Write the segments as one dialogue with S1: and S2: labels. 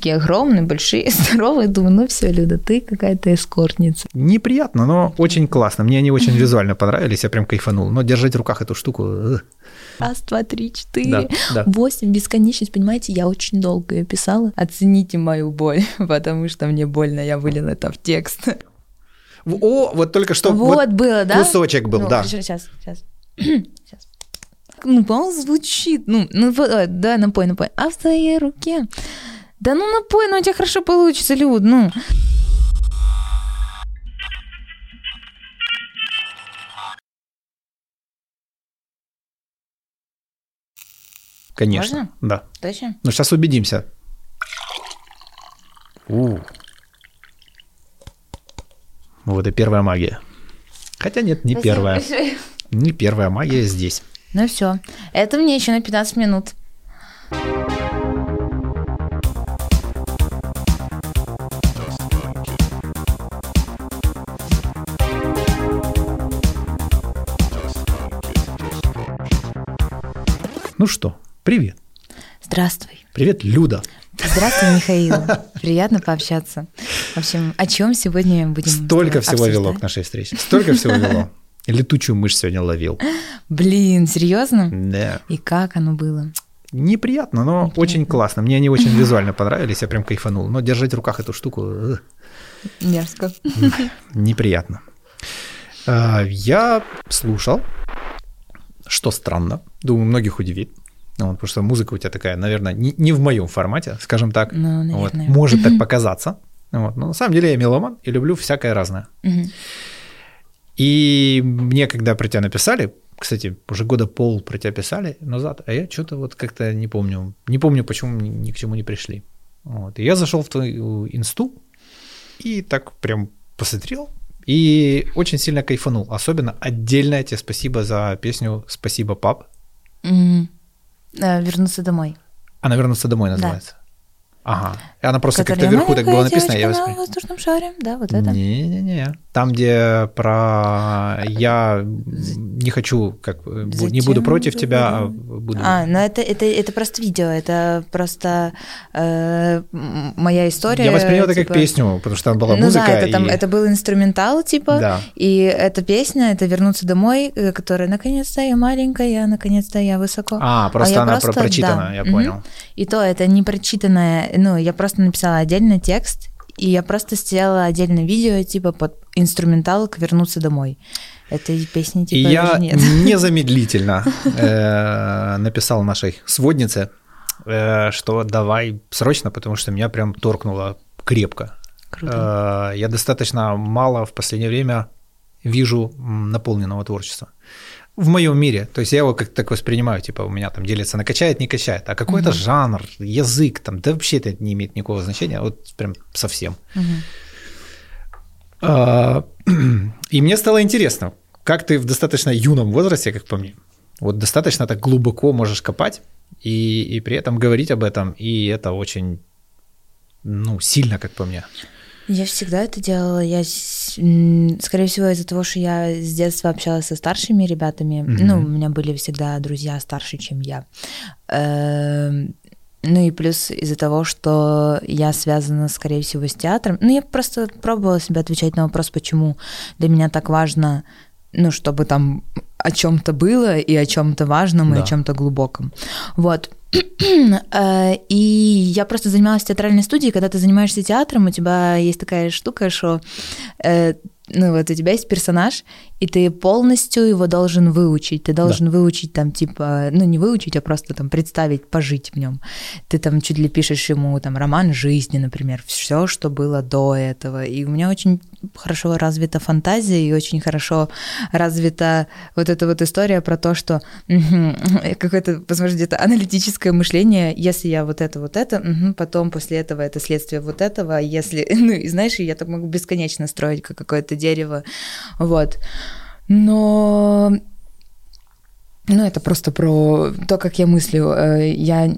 S1: Такие огромные, большие, здоровые. Думаю, ну все, Люда, ты какая-то эскортница.
S2: Неприятно, но очень классно. Мне они очень визуально понравились, я прям кайфанул. Но держать в руках эту штуку... э,
S1: Раз, два, три, четыре,
S2: Да, да.
S1: восемь, бесконечность. Понимаете, я очень долго ее писала. Оцените мою боль, потому что мне больно, я вылила это в текст.
S2: О, вот только что
S1: вот,
S2: вот
S1: было, да?
S2: кусочек был,
S1: Ну,
S2: да.
S1: Сейчас, сейчас. Сейчас. Ну, по-моему, звучит. Ну, ну, да, напой, напой. А в твоей руке. Да ну напой, ну у тебя хорошо получится, Люд, ну.
S2: Конечно,
S1: Можно?
S2: да.
S1: Точно?
S2: Ну, сейчас убедимся. У. Вот и первая магия. Хотя нет, не первая. Не первая магия здесь.
S1: Ну все. Это мне еще на 15 минут.
S2: Ну что, привет.
S1: Здравствуй.
S2: Привет, Люда.
S1: Здравствуй, Михаил. Приятно пообщаться. В общем, о чем сегодня будем
S2: Столько всего
S1: обсуждать?
S2: вело к нашей встрече. Столько всего вело. Летучую мышь сегодня ловил.
S1: Блин, серьезно?
S2: Да.
S1: И как оно было?
S2: Неприятно, но очень классно. Мне они очень визуально понравились, я прям кайфанул. Но держать в руках эту штуку
S1: Мерзко.
S2: неприятно. А, Я слушал, что странно, думаю, многих удивит. Ну, вот, потому что музыка у тебя такая, наверное, не, не в моем формате, скажем так.
S1: Ну,
S2: Вот,
S1: наверное.
S2: может так показаться. Вот. Но на самом деле я меломан и люблю всякое разное. И мне, когда про тебя написали, кстати, уже года пол про тебя писали назад, а я что-то вот как-то не помню. Не помню, почему ни к чему не пришли. Вот. И я зашел в твою инсту и так прям посмотрел и очень сильно кайфанул. Особенно отдельное тебе спасибо за песню «Спасибо, пап».
S1: Э, Вернуться домой.
S2: Она «Вернуться домой» называется. Ага. И она просто как-то вверху так была
S1: «Маленькая
S2: написана, я воспринял.
S1: на воздушном шаре. Да, вот это.
S2: Не-не-не. Там, где про я не хочу, как бы, бу- не буду против тебя, а буду.
S1: А, ну это, это, это просто видео, это просто э, моя история.
S2: я воспринял это как
S1: типа-
S2: песню, потому что там была
S1: ну
S2: музыка.
S1: да, это, там,
S2: и-
S1: это был инструментал, типа,
S2: Да.
S1: и эта песня, это «Вернуться домой», э, которая «Наконец-то я маленькая, наконец-то я высоко».
S2: А, просто
S1: я
S2: она
S1: просто-
S2: про- прочитана,
S1: да.
S2: я понял.
S1: И то это не прочитанное, ну, я просто написала отдельный текст, и я просто сделала отдельное видео, типа, под инструментал к «Вернуться домой». Этой песни,
S2: И
S1: типа,
S2: я
S1: даже нет.
S2: незамедлительно э, написал нашей своднице, э, что давай срочно, потому что меня прям торкнуло крепко.
S1: Круто.
S2: Э, Я достаточно мало в последнее время вижу наполненного творчества. В моем мире. То есть я его как так воспринимаю, типа у меня там делится на качает, не качает. А какой-то жанр, язык, там, да вообще это не имеет никакого значения, вот прям совсем. А, И мне стало интересно, как ты в достаточно юном возрасте, как по мне, вот достаточно так глубоко можешь копать и, и при этом говорить об этом, и это очень, ну, сильно, как по мне.
S1: Я всегда это делала. Я, скорее всего, из-за того, что я с детства общалась со старшими ребятами.
S2: Мгм.
S1: Ну, у меня были всегда друзья старше, чем я. Эм, Ну и плюс из-за того, что я связана, скорее всего, с театром. Ну, я просто пробовала себя отвечать на вопрос, почему для меня так важно, ну, чтобы там о чем-то было и о чем-то важном, и
S2: Да.
S1: о чем-то глубоком. Вот. Э, И я просто занималась в театральной студии. Когда ты занимаешься театром, у тебя есть такая штука, что э, ну вот у тебя есть персонаж, и ты полностью его должен выучить. Ты должен выучить там типа, ну не выучить, а просто там представить, пожить в нем. Ты там чуть ли пишешь ему там роман жизни, например, все, что было до этого. И у меня очень хорошо развита фантазия и очень хорошо развита вот эта вот история про то, что какое-то, возможно, где-то аналитическое мышление, если я вот это, вот это, потом после этого это следствие вот этого, а если, ну, и знаешь, я так могу бесконечно строить как какое-то дерево, вот. Но ну, это просто про то, как я мыслю. Э, Я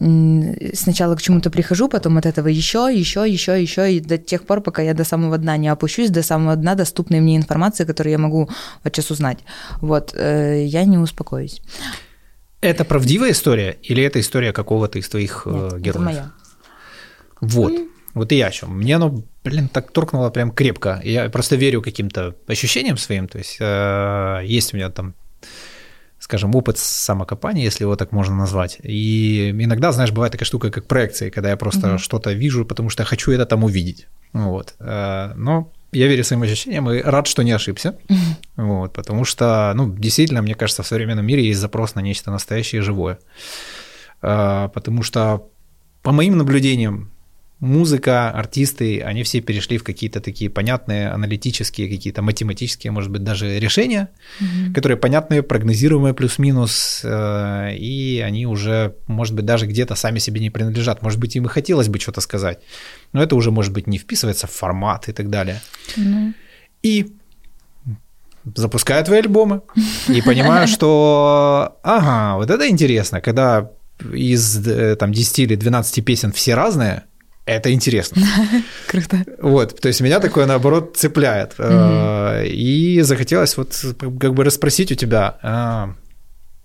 S1: сначала к чему-то прихожу, потом от этого еще, еще, еще, еще, и до тех пор, пока я до самого дна не опущусь, до самого дна доступной мне информации, которую я могу вот сейчас узнать. Вот, э, я не успокоюсь.
S2: Это правдивая история или это история какого-то из твоих э,
S1: Нет,
S2: героев?
S1: это моя.
S2: Вот. Вот и я о чем. Мне оно, блин, так торкнуло прям крепко. Я просто верю каким-то ощущениям своим. То есть э, есть у меня там скажем, опыт самокопания, если его так можно назвать. И иногда, знаешь, бывает такая штука, как проекции, когда я просто mm-hmm. что-то вижу, потому что хочу это там увидеть. Вот. Э, но я верю своим ощущениям и рад, что не ошибся. Mm-hmm. Вот, потому что, ну, действительно, мне кажется, в современном мире есть запрос на нечто настоящее и живое. Э, потому что, по моим наблюдениям, музыка, артисты, они все перешли в какие-то такие понятные аналитические, какие-то математические, может быть, даже решения, mm-hmm. которые понятные, прогнозируемые плюс-минус, э, и они уже, может быть, даже где-то сами себе не принадлежат. Может быть, им и хотелось бы что-то сказать, но это уже, может быть, не вписывается в формат и так далее. Mm-hmm. И запускаю твои альбомы и понимаю, что, ага, вот это интересно, когда из э, там 10 или 12 песен все разные, это интересно.
S1: Круто.
S2: Вот, то есть меня такое, наоборот, цепляет. Mm-hmm. И захотелось вот как бы расспросить у тебя, а,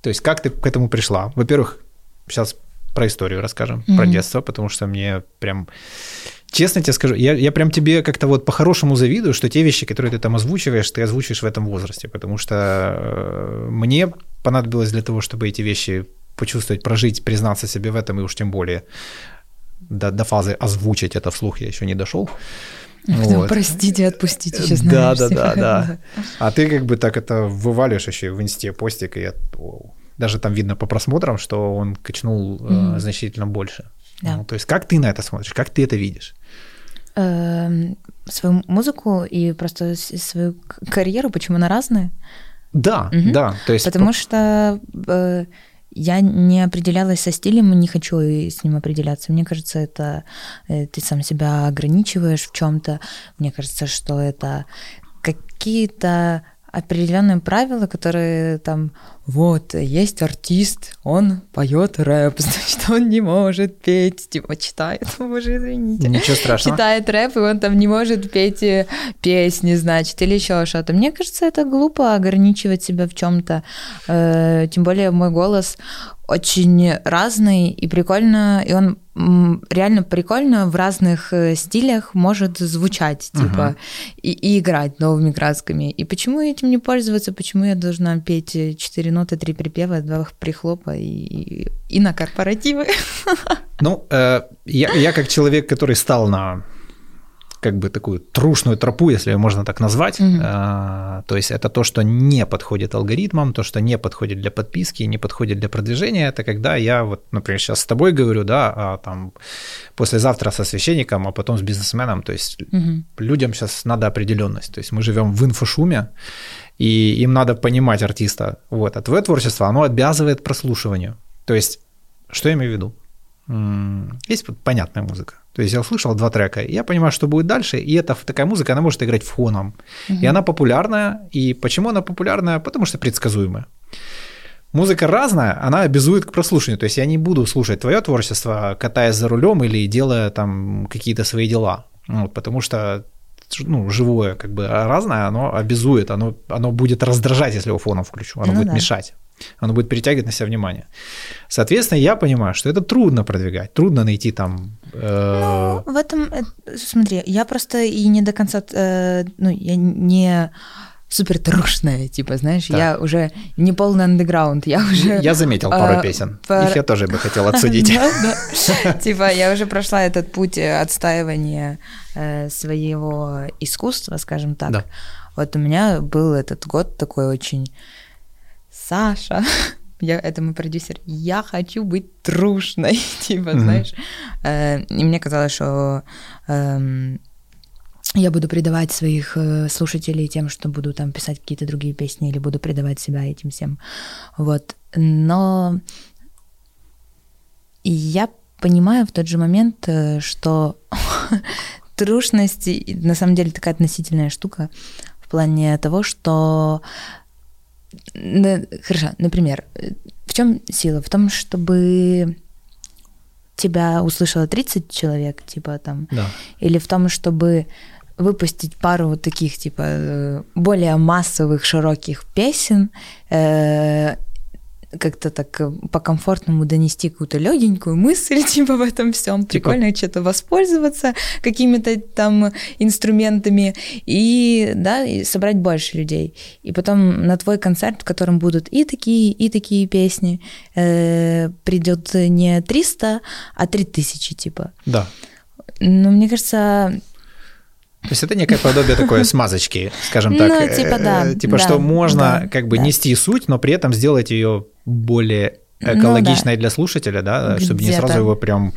S2: то есть как ты к этому пришла? Во-первых, сейчас про историю расскажем, про детство, потому что мне прям... Честно тебе скажу, я, я прям тебе как-то вот по-хорошему завидую, что те вещи, которые ты там озвучиваешь, ты озвучиваешь в этом возрасте, потому что э, мне понадобилось для того, чтобы эти вещи почувствовать, прожить, признаться себе в этом, и уж тем более до, до фазы озвучить это вслух я еще не дошел.
S1: Вот. Простите, отпустите, сейчас
S2: Да, да, да, да. А ты как бы так это вывалишь еще в инсте постик, и даже там видно по просмотрам, что он качнул mm-hmm. значительно больше. Да. Ну, то есть как ты на это смотришь, как ты это видишь?
S1: Эм, свою музыку и просто свою карьеру, почему она разная?
S2: Да, угу. да.
S1: То есть Потому что э, я не определялась со стилем, не хочу с ним определяться. Мне кажется, это э, ты сам себя ограничиваешь в чем-то. Мне кажется, что это какие-то определенные правила, которые там, вот, есть артист, он поет рэп, значит, он не может петь, типа, читает, боже, извините.
S2: Ничего страшного.
S1: Читает рэп, и он там не может петь э, песни, значит, или еще что-то. Мне кажется, это глупо ограничивать себя в чем-то. Э, тем более мой голос очень разный и прикольно, и он реально прикольно в разных э, стилях может звучать, типа, uh-huh. и, и играть новыми красками. И почему этим не пользоваться? Почему я должна петь четыре ноты, три припева, два прихлопа и, и на корпоративы?
S2: Ну, э, я, я как человек, который стал на как бы такую трушную тропу, если ее можно так назвать. Угу. А, то есть это то, что не подходит алгоритмам, то, что не подходит для подписки, не подходит для продвижения. Это когда я вот, например, сейчас с тобой говорю, да, а там послезавтра со священником, а потом с бизнесменом. То есть угу. людям сейчас надо определенность. То есть мы живем в инфошуме, и им надо понимать артиста. Вот. А твое творчество, оно обязывает прослушиванию. То есть, что я имею в виду? Есть понятная музыка. То есть я услышал два трека, и я понимаю, что будет дальше, и эта такая музыка, она может играть фоном. Угу. И она популярная. И почему она популярная? Потому что предсказуемая. Музыка разная, она обязует к прослушиванию. То есть я не буду слушать твое творчество, катаясь за рулем или делая там какие-то свои дела. Вот, потому что ну, живое, как бы разное, оно обязует, оно, оно будет раздражать, если его фоном включу, оно ну, будет да. мешать оно будет перетягивать на себя внимание. Соответственно, я понимаю, что это трудно продвигать, трудно найти там...
S1: Э... Ну, в этом, э, смотри, я просто и не до конца, э, ну, я не супер трушная, типа, знаешь, так. я уже не полный андеграунд, я уже...
S2: Я заметил пару а, песен, пар... их я тоже бы хотел отсудить.
S1: Типа, я уже прошла этот путь отстаивания э, своего искусства, скажем так. Вот у меня был этот год такой очень Саша, я, это мой продюсер, я хочу быть трушной, типа, mm-hmm. знаешь. Э, и мне казалось, что э, я буду предавать своих э, слушателей тем, что буду там писать какие-то другие песни или буду предавать себя этим всем. Вот. Но я понимаю в тот же момент, э, что трушность на самом деле такая относительная штука в плане того, что Хорошо, например, в чем сила? В том, чтобы тебя услышало 30 человек, типа там,
S2: да.
S1: или в том, чтобы выпустить пару вот таких, типа, более массовых, широких песен, э, как-то так э, по-комфортному донести какую-то легенькую мысль, типа в этом всем.
S2: Типа?
S1: Прикольно что-то воспользоваться какими-то там инструментами и, да, и собрать больше людей. И потом на твой концерт, в котором будут и такие, и такие песни, э, придет не 300, а 3000, типа.
S2: Да.
S1: Ну, мне кажется,
S2: То есть это некое подобие такой смазочки, скажем
S1: Ну,
S2: так.
S1: типа,
S2: э,
S1: да,
S2: Типа,
S1: да,
S2: что можно
S1: да,
S2: как бы
S1: да.
S2: нести суть, но при этом сделать ее более
S1: Ну,
S2: экологичной для слушателя, да, чтобы не
S1: Где-то.
S2: сразу его прям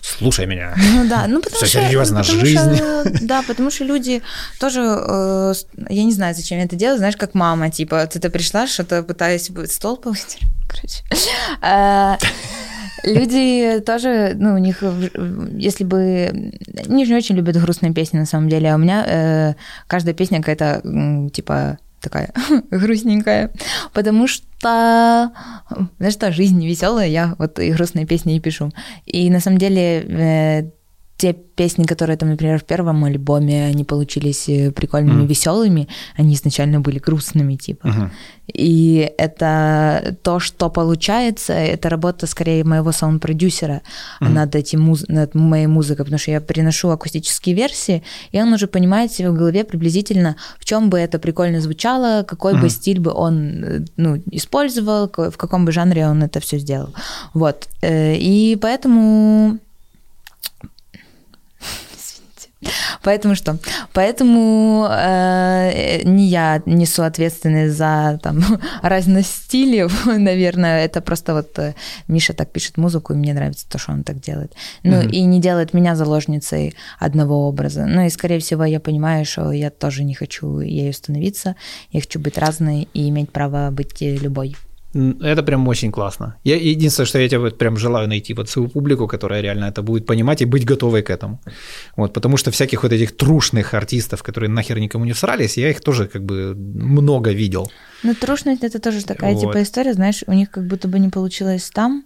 S2: слушай меня.
S1: Ну да, ну потому
S2: Всё
S1: что...
S2: серьёзно,
S1: ну, потому
S2: жизнь.
S1: что, да, потому что люди тоже, э, я не знаю, зачем я это делаю, знаешь, как мама, типа, ты-то пришла, что-то пытаюсь стол помыть, короче. Люди тоже, ну, у них, если бы... Они же очень любят грустные песни, на самом деле, а у меня э, каждая песня какая-то, типа, такая грустненькая, потому что, знаешь что, жизнь веселая, я вот и грустные песни и пишу. И на самом деле э, те песни, которые там, например, в первом альбоме, они получились э, прикольными,
S2: Мгм.
S1: веселыми, они изначально были грустными, типа.
S2: Мгм.
S1: И это то, что получается, это работа скорее моего саунд-продюсера
S2: Мгм.
S1: над, этим муз- над моей музыкой, потому что я приношу акустические версии, и он уже понимает себе в голове приблизительно, в чем бы это прикольно звучало, какой бы
S2: Мгм.
S1: стиль бы он ну, использовал, в каком бы жанре он это все сделал. Вот. Э, И поэтому. Поэтому что? Поэтому э, не я несу ответственность за там, разность стилев, наверное. Это просто вот э, Миша так пишет музыку, и мне нравится то, что он так делает. Ну
S2: Мгм.
S1: и не делает меня заложницей одного образа. Ну и, скорее всего, я понимаю, что я тоже не хочу ею становиться. Я хочу быть разной и иметь право быть э, любой.
S2: Это прям очень классно. Я единственное, что я тебе вот прям желаю найти вот свою публику, которая реально это будет понимать и быть готовой к этому. Вот, потому что всяких вот этих трушных артистов, которые нахер никому не всрались, я их тоже как бы много видел.
S1: Ну, трушность это тоже такая
S2: Вот.
S1: типа история, знаешь, у них как будто бы не получилось там,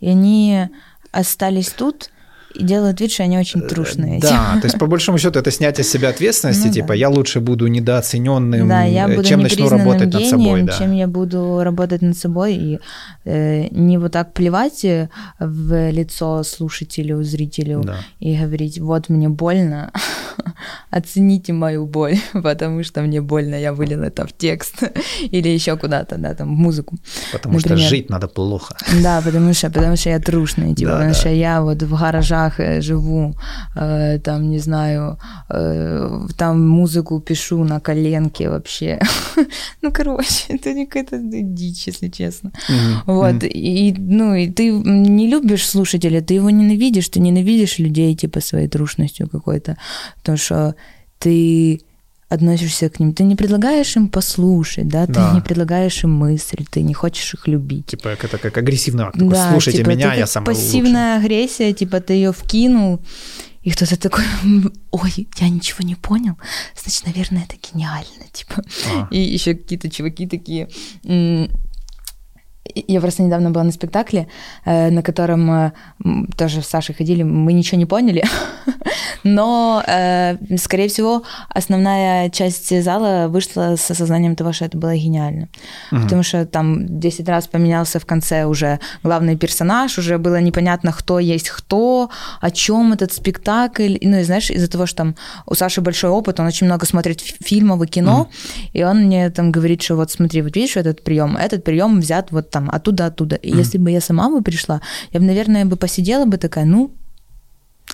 S1: и они остались тут и делают вид, что они очень трушные.
S2: Э, Да, то есть по большому счету это снятие с себя ответственности,
S1: Ну
S2: типа
S1: да.
S2: я лучше буду недооцененным,
S1: Да, я
S2: э,
S1: буду
S2: чем начну работать над
S1: гением,
S2: собой. Да.
S1: чем я буду работать над собой и э, не вот так плевать э, в лицо слушателю, зрителю
S2: Да.
S1: и говорить, вот мне больно, оцените мою боль, потому что мне больно, я вылил это в текст или еще куда-то, да, там, в музыку.
S2: Потому что
S1: Например.
S2: жить надо плохо.
S1: Да, потому что, потому что я трушная, типа,
S2: Да,
S1: потому
S2: да.
S1: что я вот в гаражах э, живу, э, там, не знаю, э, там музыку пишу на коленке вообще. Ну, короче, это не какая-то дичь, если честно. Вот, и, ну, и ты не любишь слушателя, ты его ненавидишь, ты ненавидишь людей, типа, своей трушностью какой-то, потому что ты относишься к ним, ты не предлагаешь им послушать, да, ты
S2: Да.
S1: не предлагаешь им мысль, ты не хочешь их любить.
S2: Типа это как агрессивный акт. такой, Слушайте
S1: типа,
S2: меня, я самый
S1: пассивная агрессия, типа ты ее вкинул, и кто-то такой, ой, я ничего не понял, значит, наверное, это гениально, типа.
S2: лучший. А.
S1: И еще какие-то чуваки такие. Я просто недавно была на спектакле, э, на котором э, тоже с Сашей ходили, мы ничего не поняли, но, э, скорее всего, основная часть зала вышла с осознанием того, что это было гениально.
S2: Мгм.
S1: Потому что там 10 раз поменялся в конце уже главный персонаж, уже было непонятно, кто есть кто, о чем этот спектакль. Ну и знаешь, из-за того, что там у Саши большой опыт, он очень много смотрит фи- фильмов и кино, и он мне там говорит, что вот смотри, вот видишь этот прием, этот прием взят вот там оттуда, оттуда. И если бы я сама бы пришла, я бы, наверное, бы посидела бы такая, ну,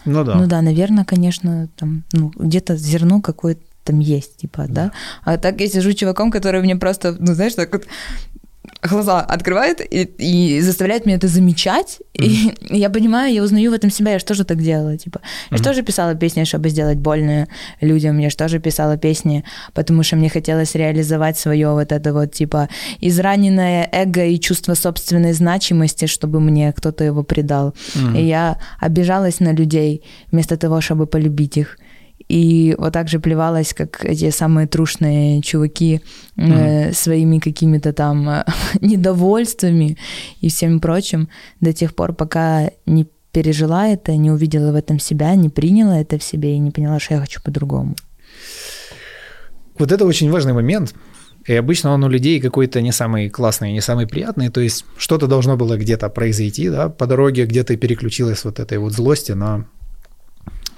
S2: Ну да.
S1: ну да, наверное, конечно, там, ну, где-то зерно какое-то там есть, типа, да. А так я сижу чуваком, который мне просто, ну, знаешь, так вот глаза открывает и, и заставляет меня это замечать. И я понимаю, я узнаю в этом себя, я же тоже так делала. Типа. Я же тоже писала песни, чтобы сделать больно людям. Я же тоже писала песни, потому что мне хотелось реализовать свое вот это вот, типа, израненное эго и чувство собственной значимости, чтобы мне кто-то его придал.
S2: Мгм.
S1: И я обижалась на людей вместо того, чтобы полюбить их. И вот так же плевалась, как эти самые трушные чуваки э, своими какими-то там э, недовольствами и всем прочим до тех пор, пока не пережила это, не увидела в этом себя, не приняла это в себе и не поняла, что я хочу по-другому.
S2: Вот это очень важный момент. И обычно он у людей какой-то не самый классный, не самый приятный. То есть что-то должно было где-то произойти, да, по дороге где-то переключилась вот этой вот злости на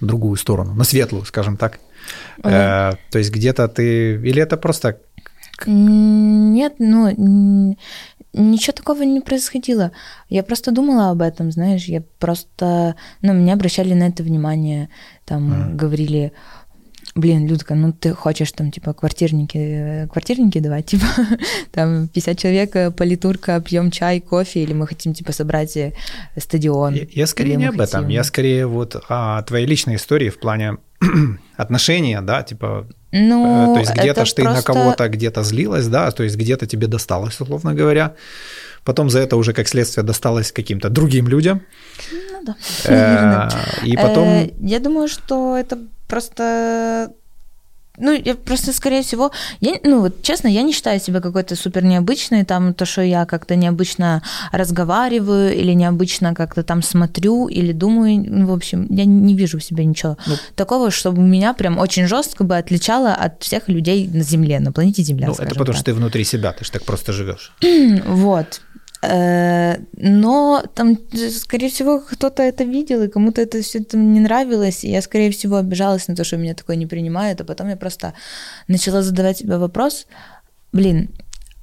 S2: другую сторону, на светлую, скажем так. Э, то есть где-то ты... Или это просто...
S1: Нет, ну, ничего такого не происходило. Я просто думала об этом, знаешь, я просто... Ну, меня обращали на это внимание, там, mm. говорили, блин, Людка, ну ты хочешь там, типа, квартирники, квартирники давать, типа, там 50 человек, э, политурка, пьем чай, кофе, или мы хотим, типа, собрать э, стадион.
S2: Я, я скорее не об хотим... этом, я скорее вот о твоей личной истории в плане отношения, да, типа, ну, э, то есть где-то ж ты просто... на кого-то где-то злилась, да, то есть где-то тебе досталось, условно говоря, потом за это уже как следствие досталось каким-то другим людям.
S1: Ну да, И потом... Я думаю, что это просто ну, я просто, скорее всего, я, ну, вот честно, я не считаю себя какой-то супер необычной, там, то, что я как-то необычно разговариваю или необычно как-то там смотрю или думаю, ну, в общем, я не вижу в себе ничего ну, такого, чтобы меня прям очень жестко бы отличало от всех людей на Земле, на планете Земля,
S2: Ну, это потому так. что ты внутри себя, ты же так просто живешь.
S1: вот, но там, скорее всего, кто-то это видел, и кому-то это все это не нравилось, и я, скорее всего, обижалась на то, что меня такое не принимают, а потом я просто начала задавать себе вопрос, блин,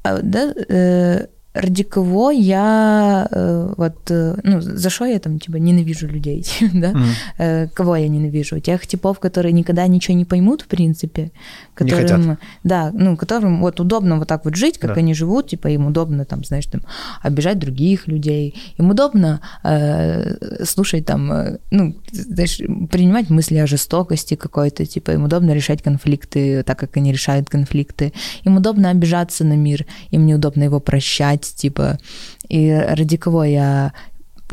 S1: а, да, э, ради кого я э, вот, э, ну, за что я там, типа, ненавижу людей, да? Mm. Кого я ненавижу? Тех типов, которые никогда ничего не поймут, в принципе, которым, да, ну, которым вот удобно вот так вот жить, как да. они живут, типа, им удобно там, знаешь, там, обижать других людей, им удобно э, слушать там, ну, знаешь, принимать мысли о жестокости какой-то, типа, им удобно решать конфликты так, как они решают конфликты, им удобно обижаться на мир, им неудобно его прощать, знать, типа, и ради кого я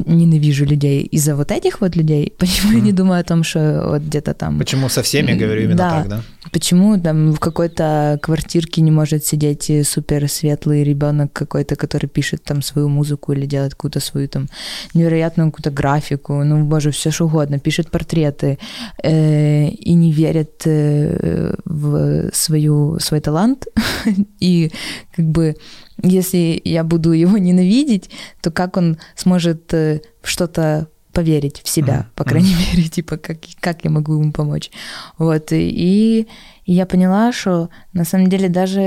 S1: ненавижу людей из-за вот этих вот людей. Почему mm. я не думаю о том, что вот где-то там...
S2: Почему со всеми, говорю, именно да. так, да?
S1: Почему там в какой-то квартирке не может сидеть супер светлый ребенок какой-то, который пишет там свою музыку или делает какую-то свою там невероятную какую-то графику, ну, боже, все что угодно, пишет портреты э, и не верит э, в свою, свой талант и как бы если я буду его ненавидеть, то как он сможет э, что-то поверить в себя, mm-hmm. по крайней mm-hmm. мере, типа, как, как я могу ему помочь. Вот, и, и я поняла, что на самом деле даже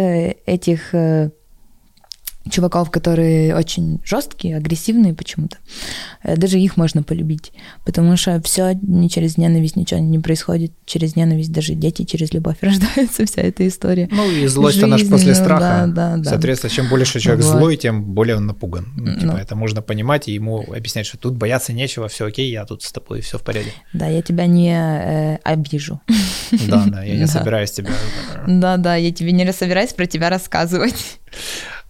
S1: этих э, чуваков, которые очень жесткие, агрессивные почему-то. Э, даже их можно полюбить, потому что все не через ненависть ничего не происходит, через ненависть даже дети через любовь рождаются, вся эта история.
S2: Ну и злость Жизнь, она же после страха. Да, да, да. Соответственно, чем больше человек вот. злой, тем более он напуган. Ну, типа, ну. это можно понимать и ему объяснять, что тут бояться нечего, все окей, я тут с тобой, все в порядке.
S1: Да, я тебя не э, обижу.
S2: Да, да, я не собираюсь тебя.
S1: Да, да, я тебе не собираюсь про тебя рассказывать.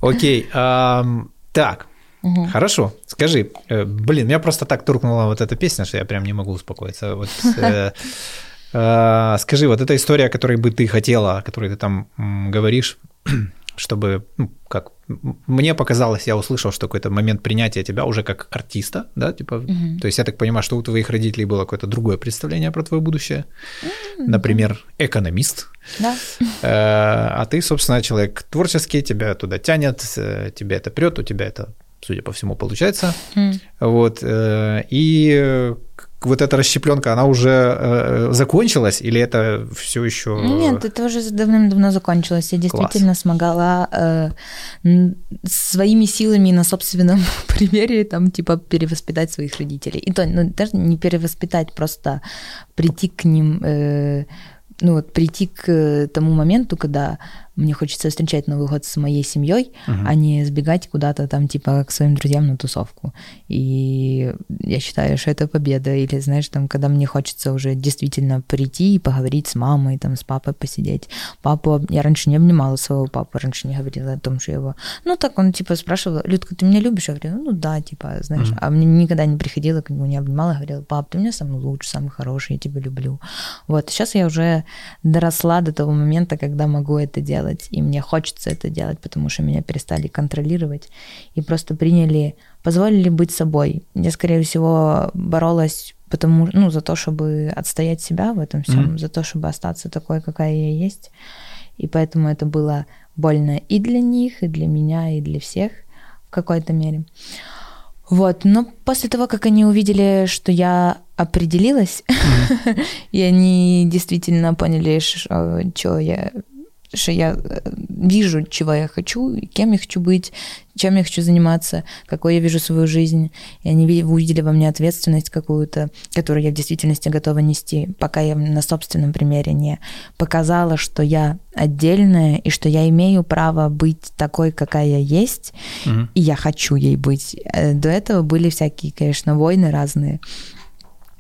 S2: Окей, так, Угу. Хорошо, скажи, э, блин, меня просто так туркнула вот эта песня, что я прям не могу успокоиться. Вот, э, э, скажи, вот эта история, о которой бы ты хотела, о которой ты там говоришь, чтобы, ну, как мне показалось, я услышал, что какой-то момент принятия тебя уже как артиста, да, типа, угу. то есть я так понимаю, что у твоих родителей было какое-то другое представление про твое будущее, например, экономист,
S1: да.
S2: Э, а ты, собственно, человек творческий, тебя туда тянет, тебе это прет, у тебя это, судя по всему, получается, mm. вот, э, и вот эта расщепленка, она уже э, закончилась или это все еще?
S1: Нет, это уже давным-давно закончилось. Я действительно Класс. смогла э, своими силами на собственном примере там типа перевоспитать своих родителей. И то, ну, даже не перевоспитать, просто прийти к ним. Э, ну вот прийти к тому моменту, когда мне хочется встречать Новый год с моей семьей, uh-huh. а не сбегать куда-то там, типа, к своим друзьям на тусовку. И я считаю, что это победа. Или, знаешь, там, когда мне хочется уже действительно прийти и поговорить с мамой, там, с папой посидеть. Папу, я раньше не обнимала своего папу, раньше не говорила о том, что его... Ну, так он, типа, спрашивал, Людка, ты меня любишь? Я говорю, ну, да, типа, знаешь. Uh-huh. А мне никогда не приходила, к нему не обнимала, говорила, пап, ты меня самый лучший, самый хороший, я тебя люблю. Вот, сейчас я уже доросла до того момента, когда могу это делать делать, и мне хочется это делать, потому что меня перестали контролировать и просто приняли, позволили быть собой. Я, скорее всего, боролась потому, ну, за то, чтобы отстоять себя в этом всем, mm-hmm. за то, чтобы остаться такой, какая я есть. И поэтому это было больно и для них, и для меня, и для всех в какой-то мере. Вот, но после того, как они увидели, что я определилась, mm-hmm. и они действительно поняли, что я что я э, вижу, чего я хочу, кем я хочу быть, чем я хочу заниматься, какой я вижу свою жизнь. И они увидели во мне ответственность какую-то, которую я в действительности готова нести, пока я на собственном примере не показала, что я отдельная и что я имею право быть такой, какая я есть, угу. и я хочу ей быть. Э, до этого были всякие, конечно, войны разные.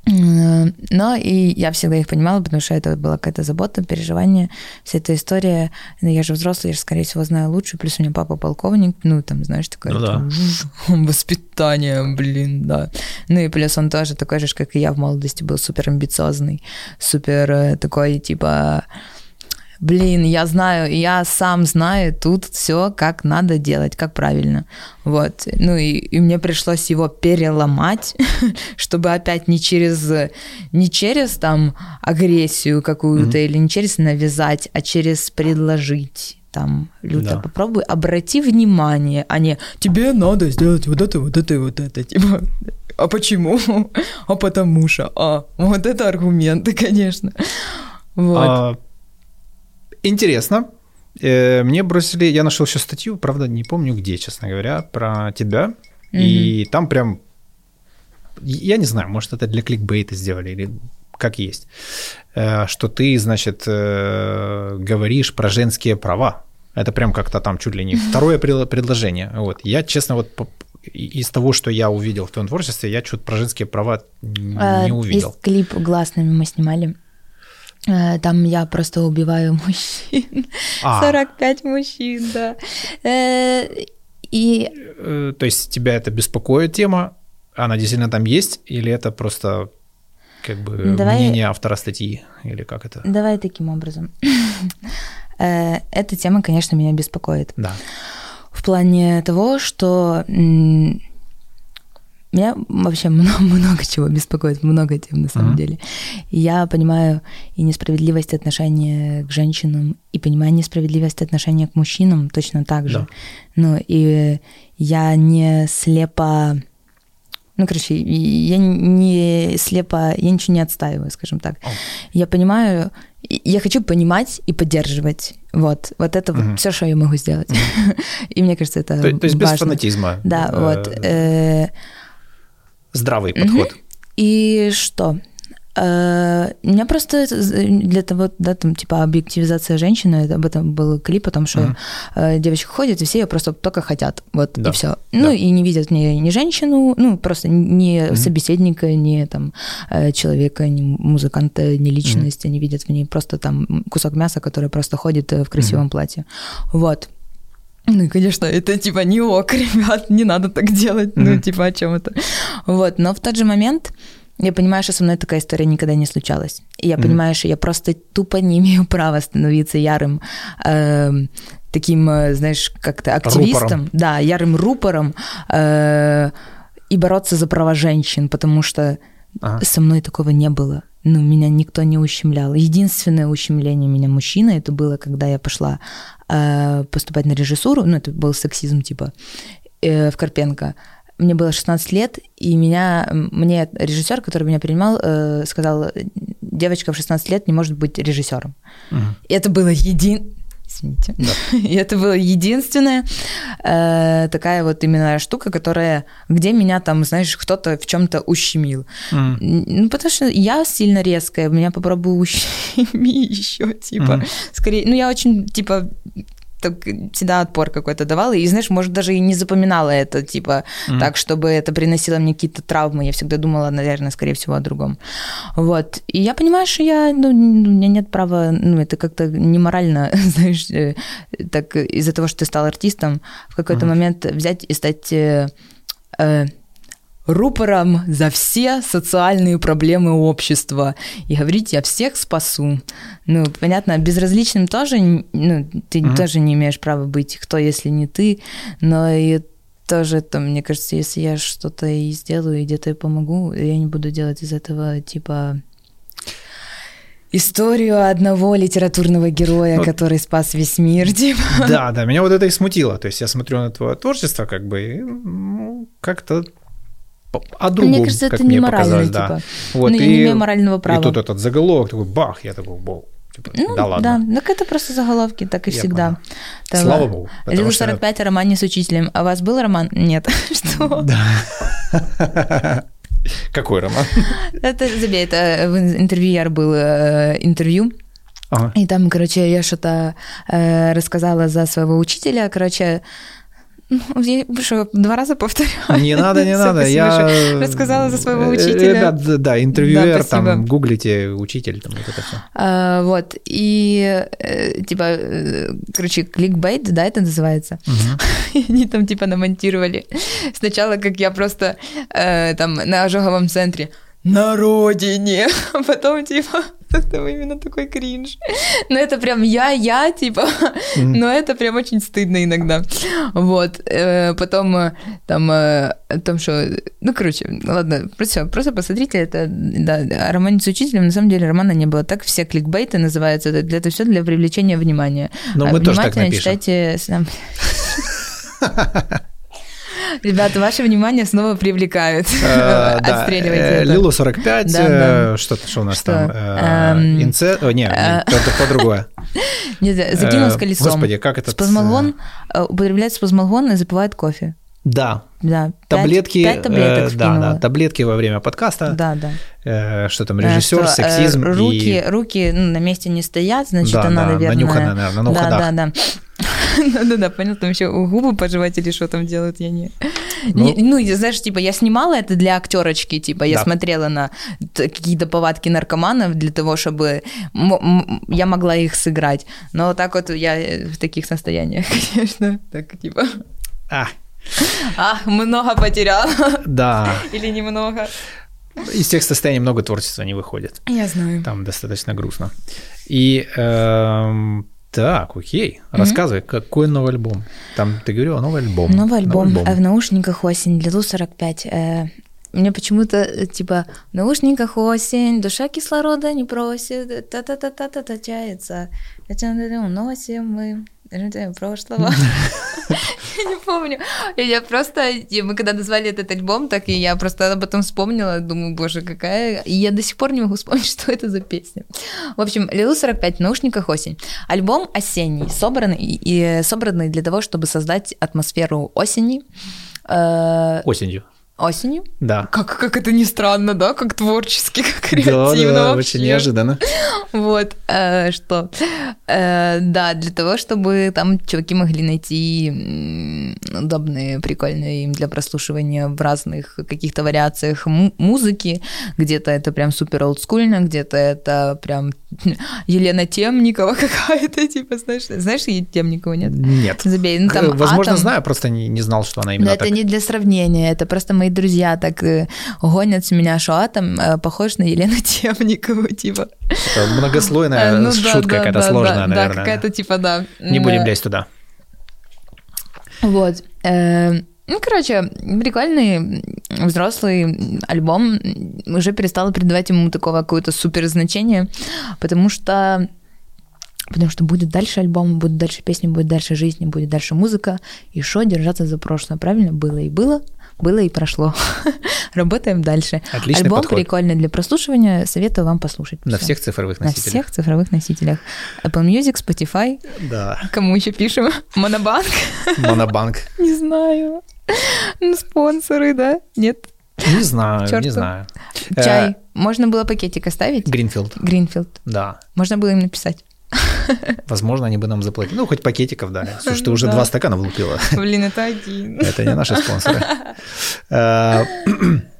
S1: Но и я всегда их понимала, потому что это была какая-то забота, переживание, вся эта история. Я же взрослый, я же, скорее всего, знаю лучше. Плюс у меня папа полковник, ну, там, знаешь, такое ну, да. воспитание, блин, да. Ну и плюс он тоже такой же, как и я в молодости, был супер амбициозный, супер э, такой, типа, блин, я знаю, я сам знаю тут все, как надо делать, как правильно. Вот. Ну и, и мне пришлось его переломать, чтобы опять не через, не через там агрессию какую-то mm-hmm. или не через навязать, а через предложить там, Люта, да. попробуй, обрати внимание, а не тебе надо сделать вот это, вот это и вот это. Типа, а почему? а потому что. А, вот это аргументы, конечно. Вот. А,
S2: Интересно. Э, мне бросили, я нашел еще статью, правда, не помню где, честно говоря, про тебя. Mm-hmm. И там прям, я не знаю, может, это для кликбейта сделали или как есть, э, что ты, значит, э, говоришь про женские права. Это прям как-то там чуть ли не второе предложение. Вот. Я, честно, вот из того, что я увидел в твоем творчестве, я что-то про женские права не увидел.
S1: Есть клип гласными мы снимали. Э, там я просто убиваю мужчин. А. 45 мужчин, да. Э, и...
S2: Э, то есть тебя это беспокоит тема? Она действительно там есть? Или это просто как бы Давай... мнение автора статьи? Или как это?
S1: Давай таким образом. Эта тема, конечно, меня беспокоит.
S2: Да.
S1: В плане того, что меня вообще много, много чего беспокоит, много тем на самом uh-huh. деле. И я понимаю и несправедливость отношения к женщинам, и понимаю несправедливость отношения к мужчинам точно так же. Да. Ну, и я не слепо... Ну, короче, я не слепо, я ничего не отстаиваю, скажем так. Oh. Я понимаю, я хочу понимать и поддерживать. Вот, вот это вот все, что я могу сделать. Uh-huh. и мне кажется, это
S2: То, то есть важно. без фанатизма.
S1: Да, вот. Э,
S2: здравый подход. Угу.
S1: И что? Uh, у меня просто для того, да, там, типа, объективизация женщины, об этом был клип о том, что uh-huh. uh, девочка ходит, и все ее просто только хотят, вот, да. и все. Да. Ну, и не видят ни, ни женщину, ну, просто ни uh-huh. собеседника, ни, там, э, человека, ни музыканта, ни личность, uh-huh. они видят в ней просто, там, кусок мяса, который просто ходит э, в красивом uh-huh. платье. Вот. Ну, конечно, это типа не ок, ребят, не надо так делать. Mm-hmm. Ну, типа, о чем это? Вот, но в тот же момент я понимаю, что со мной такая история никогда не случалась. И я mm-hmm. понимаю, что я просто тупо не имею права становиться ярым э, таким, знаешь, как-то активистом. Рупором. Да, ярым рупором э, и бороться за права женщин, потому что ага. со мной такого не было ну, меня никто не ущемлял. Единственное ущемление меня мужчина, это было, когда я пошла э, поступать на режиссуру, ну, это был сексизм, типа, э, в Карпенко. Мне было 16 лет, и меня, мне режиссер, который меня принимал, э, сказал, девочка в 16 лет не может быть режиссером. Угу. Это было един извините. Да. И это была единственная э, такая вот именно штука, которая, где меня там, знаешь, кто-то в чем-то ущемил. Mm. Ну, потому что я сильно резкая, меня попробую ущеми еще, типа, mm. скорее, ну, я очень, типа, так всегда отпор какой-то давала. И, знаешь, может, даже и не запоминала это, типа, mm-hmm. так, чтобы это приносило мне какие-то травмы. Я всегда думала, наверное, скорее всего, о другом. Вот. И я понимаю, что я, ну, у меня нет права, ну, это как-то неморально, знаешь, э, так из-за того, что ты стал артистом, в какой-то mm-hmm. момент взять и стать э, э рупором за все социальные проблемы общества и говорить, я всех спасу. Ну, понятно, безразличным тоже, ну, ты mm-hmm. тоже не имеешь права быть, кто, если не ты, но и тоже, там, мне кажется, если я что-то и сделаю, и где-то и помогу, я не буду делать из этого, типа, историю одного литературного героя,
S2: Ну,
S1: который спас весь мир, типа.
S2: Да, да, меня вот это и смутило. То есть я смотрю на твое творчество, как бы, и, ну, как-то о другом,
S1: Мне кажется,
S2: как
S1: это
S2: мне
S1: не морально,
S2: показалось, да.
S1: типа.
S2: Вот,
S1: ну, я не имею морального права.
S2: И тут этот заголовок такой, бах, я такой, вау, типа,
S1: Ну,
S2: да ладно.
S1: Да, так это просто заголовки, так и
S2: Я
S1: всегда. Так,
S2: Слава богу, потому
S1: Лилу
S2: что-
S1: 45 о романе с учителем. А у вас был роман? Нет. Что?
S2: Да. Какой роман?
S1: Это, забей, это в был э, интервью,
S2: Ага.
S1: и там, короче, я что-то э, рассказала за своего учителя, короче, ну, я два раза повторяю?
S2: Не надо, не надо. Я
S1: Рассказала за своего
S2: Э,
S1: учителя.
S2: Ребят, да, интервьюер,
S1: Да,
S2: там, гуглите учитель, там вот это все.
S1: А, вот, и, э, типа, э, короче, кликбейт, да, это называется? И они там, типа, намонтировали. Сначала, как я просто э, там на ожоговом центре на родине, а потом, типа, там именно такой кринж. Но это прям я, я, типа, но это прям очень стыдно иногда. Вот, э, потом э, там, э, о том, что, ну, короче, ладно, просто, просто посмотрите, это, да, о романе с учителем, на самом деле романа не было. Так все кликбейты называются, это, это все для привлечения внимания.
S2: Но
S1: А
S2: мы тоже так
S1: внимательно
S2: напишем.
S1: читайте. Ребята, ваше внимание снова привлекают.
S2: Э,
S1: Отстреливайте
S2: э,
S1: это.
S2: Лилу 45,
S1: Да,
S2: э, что-то, что у нас там?
S1: Эм,
S2: Инце... Не, это по-другое.
S1: Не знаю, закинул с
S2: Э,
S1: колесом.
S2: Господи, как этот...
S1: Спазмолгон, употребляет спазмолгон и запивает кофе.
S2: Да,
S1: Да. пять-
S2: таблетки...
S1: Пять таблеток
S2: э, Да, да, таблетки во время подкаста.
S1: Да, да.
S2: Э, Что там,
S1: Э,
S2: режиссер,
S1: что, э,
S2: сексизм
S1: руки,
S2: и...
S1: руки ну, на месте не стоят, значит,
S2: Да,
S1: она,
S2: да,
S1: наверное...
S2: нанюханная, наверное, на
S1: да,
S2: уходах.
S1: да, да. Да-да-да, понял, там еще губы пожевать или что там делают, я не...
S2: Ну.
S1: Не- Ну, знаешь, типа, я снимала это для актерочки, типа, я
S2: Да.
S1: смотрела на какие-то повадки наркоманов для того, чтобы я могла их сыграть. Но так вот я э, в таких состояниях, конечно, так, типа,
S2: А,
S1: ах, много потеряла
S2: да,
S1: или немного.
S2: из тех состояний много творчества не выходит.
S1: Я знаю.
S2: Там достаточно грустно. И эм, так, окей. Рассказывай, какой новый альбом? Там ты говорила новый альбом.
S1: Новый альбом, э, в наушниках осень, Лилу 45. Э, Мне почему-то, э, типа, в наушниках осень, душа кислорода не просит, та-та-та-та-та тачается, уносим мы ждем прошлого. Я не помню. Я просто, мы когда назвали этот альбом, так и я просто об этом вспомнила, думаю, боже, какая... И я до сих пор не могу вспомнить, что это за песня. В общем, Лилу 45 в наушниках осень. Альбом осенний, собранный, и собранный для того, чтобы создать атмосферу осени. Э,
S2: Осенью.
S1: Осенью?
S2: Да.
S1: Как, как это ни странно, да? Как творчески, как
S2: Да,
S1: креативно
S2: да,
S1: вообще.
S2: очень неожиданно.
S1: Вот, э, что, э, да, для того, чтобы там чуваки могли найти удобные, прикольные им для прослушивания в разных каких-то вариациях му- музыки. Где-то это прям супер олдскульно, где-то это прям Елена Темникова какая-то, типа, знаешь, знаешь Елену Темникову, нет?
S2: Нет.
S1: Забей, ну там
S2: Э, Возможно,
S1: атом.
S2: знаю, просто не, не знал, что она
S1: Но
S2: именно
S1: это
S2: так.
S1: не для сравнения, это просто мои друзья так э, гонят с меня, что атом э, похож на Елену Темникову, типа.
S2: Это многослойная
S1: Э, ну
S2: шутка
S1: да,
S2: какая-то
S1: да,
S2: сложная,
S1: да,
S2: наверное.
S1: Да, какая-то типа, да.
S2: Не будем
S1: э,
S2: лезть туда.
S1: Вот. Э, Ну, короче, прикольный взрослый альбом. Уже перестала придавать ему такого какое-то супер значения, потому что Потому что будет дальше альбом, будет дальше песни, будет дальше жизнь, будет дальше музыка. И что держаться за прошлое? Правильно? Было и было, было и прошло. Работаем дальше.
S2: Отличный
S1: альбом
S2: подход.
S1: прикольный для прослушивания. Советую вам послушать.
S2: На
S1: Всё.
S2: всех цифровых
S1: На
S2: носителях.
S1: всех цифровых носителях. Apple Music, Spotify.
S2: Да.
S1: Кому еще пишем? Монобанк?
S2: Монобанк.
S1: Не знаю. Спонсоры, да? Нет?
S2: Не знаю, не знаю. Э,
S1: Чай. Можно было пакетик оставить?
S2: Гринфилд,
S1: Гринфилд.
S2: да.
S1: Можно было им написать.
S2: Возможно, они бы нам заплатили. Ну, хоть пакетиков дали. Слушай, ты уже
S1: да.
S2: два стакана влупила.
S1: Блин, это один.
S2: Это не наши спонсоры. Э,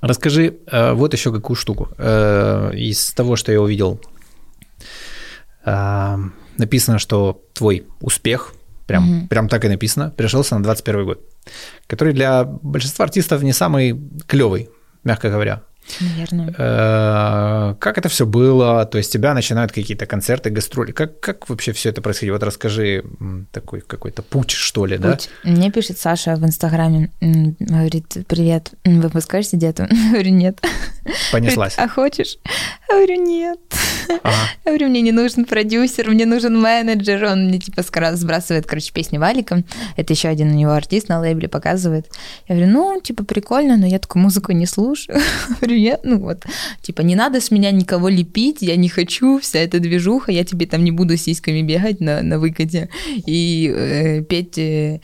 S2: Расскажи э, вот еще какую штуку. Э, Из того, что я увидел, э, написано, что твой успех, прям,
S1: Мгм.
S2: прям так и написано, пришелся на 21 год, который для большинства артистов не самый клевый, мягко говоря.
S1: Наверное.
S2: Э, Как это все было? То есть тебя начинают какие-то концерты, гастроли. Как, как вообще все это происходило? Вот расскажи такой какой-то путь, что ли, да?
S1: Путь. Мне пишет Саша в Инстаграме, говорит, привет, м, выпускаешь где-то? Говорю, нет.
S2: Понеслась.
S1: Говорит, а хочешь? Говорю, нет.
S2: Ага.
S1: Говорю, мне не нужен продюсер, мне нужен менеджер. Он мне типа сбрасывает, короче, песни валиком. Это еще один у него артист на лейбле показывает. Я говорю, ну, типа, прикольно, но я такую музыку не слушаю. Говорю, я, ну вот, типа, не надо с меня никого лепить, я не хочу, вся эта движуха, я тебе там не буду сиськами бегать на, на выкате и э, петь э,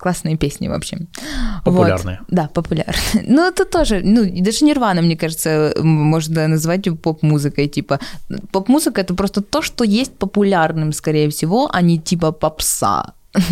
S1: классные песни, в общем.
S2: Популярные.
S1: Вот. Да, популярные. Ну, это тоже, ну, даже Нирвана, мне кажется, можно назвать поп-музыкой, типа. Поп-музыка — это просто то, что есть популярным, скорее всего, а не типа попса.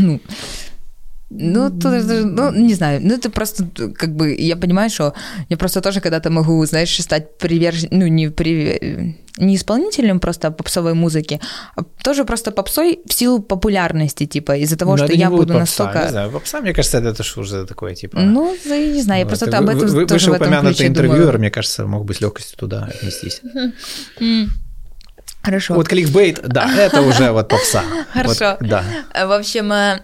S1: Ну, тут, ну, не знаю, ну, это просто, как бы, я понимаю, что я просто тоже когда-то могу, знаешь, стать привержен, ну, не, при, не исполнителем просто попсовой музыки, а тоже просто попсой в силу популярности, типа, из-за того,
S2: Но
S1: что я буду
S2: попса,
S1: настолько...
S2: Не знаю, попса, мне кажется, это тоже уже такое, типа...
S1: Ну, я не знаю, я
S2: вот.
S1: просто
S2: Вы-
S1: об этом
S2: вы-
S1: тоже в этом ключе
S2: интервьюер,
S1: думаю.
S2: мне кажется, мог бы с легкостью туда отнестись.
S1: Хорошо.
S2: Вот кликбейт, да, это уже вот попса.
S1: Хорошо.
S2: Вот, да.
S1: В общем, э,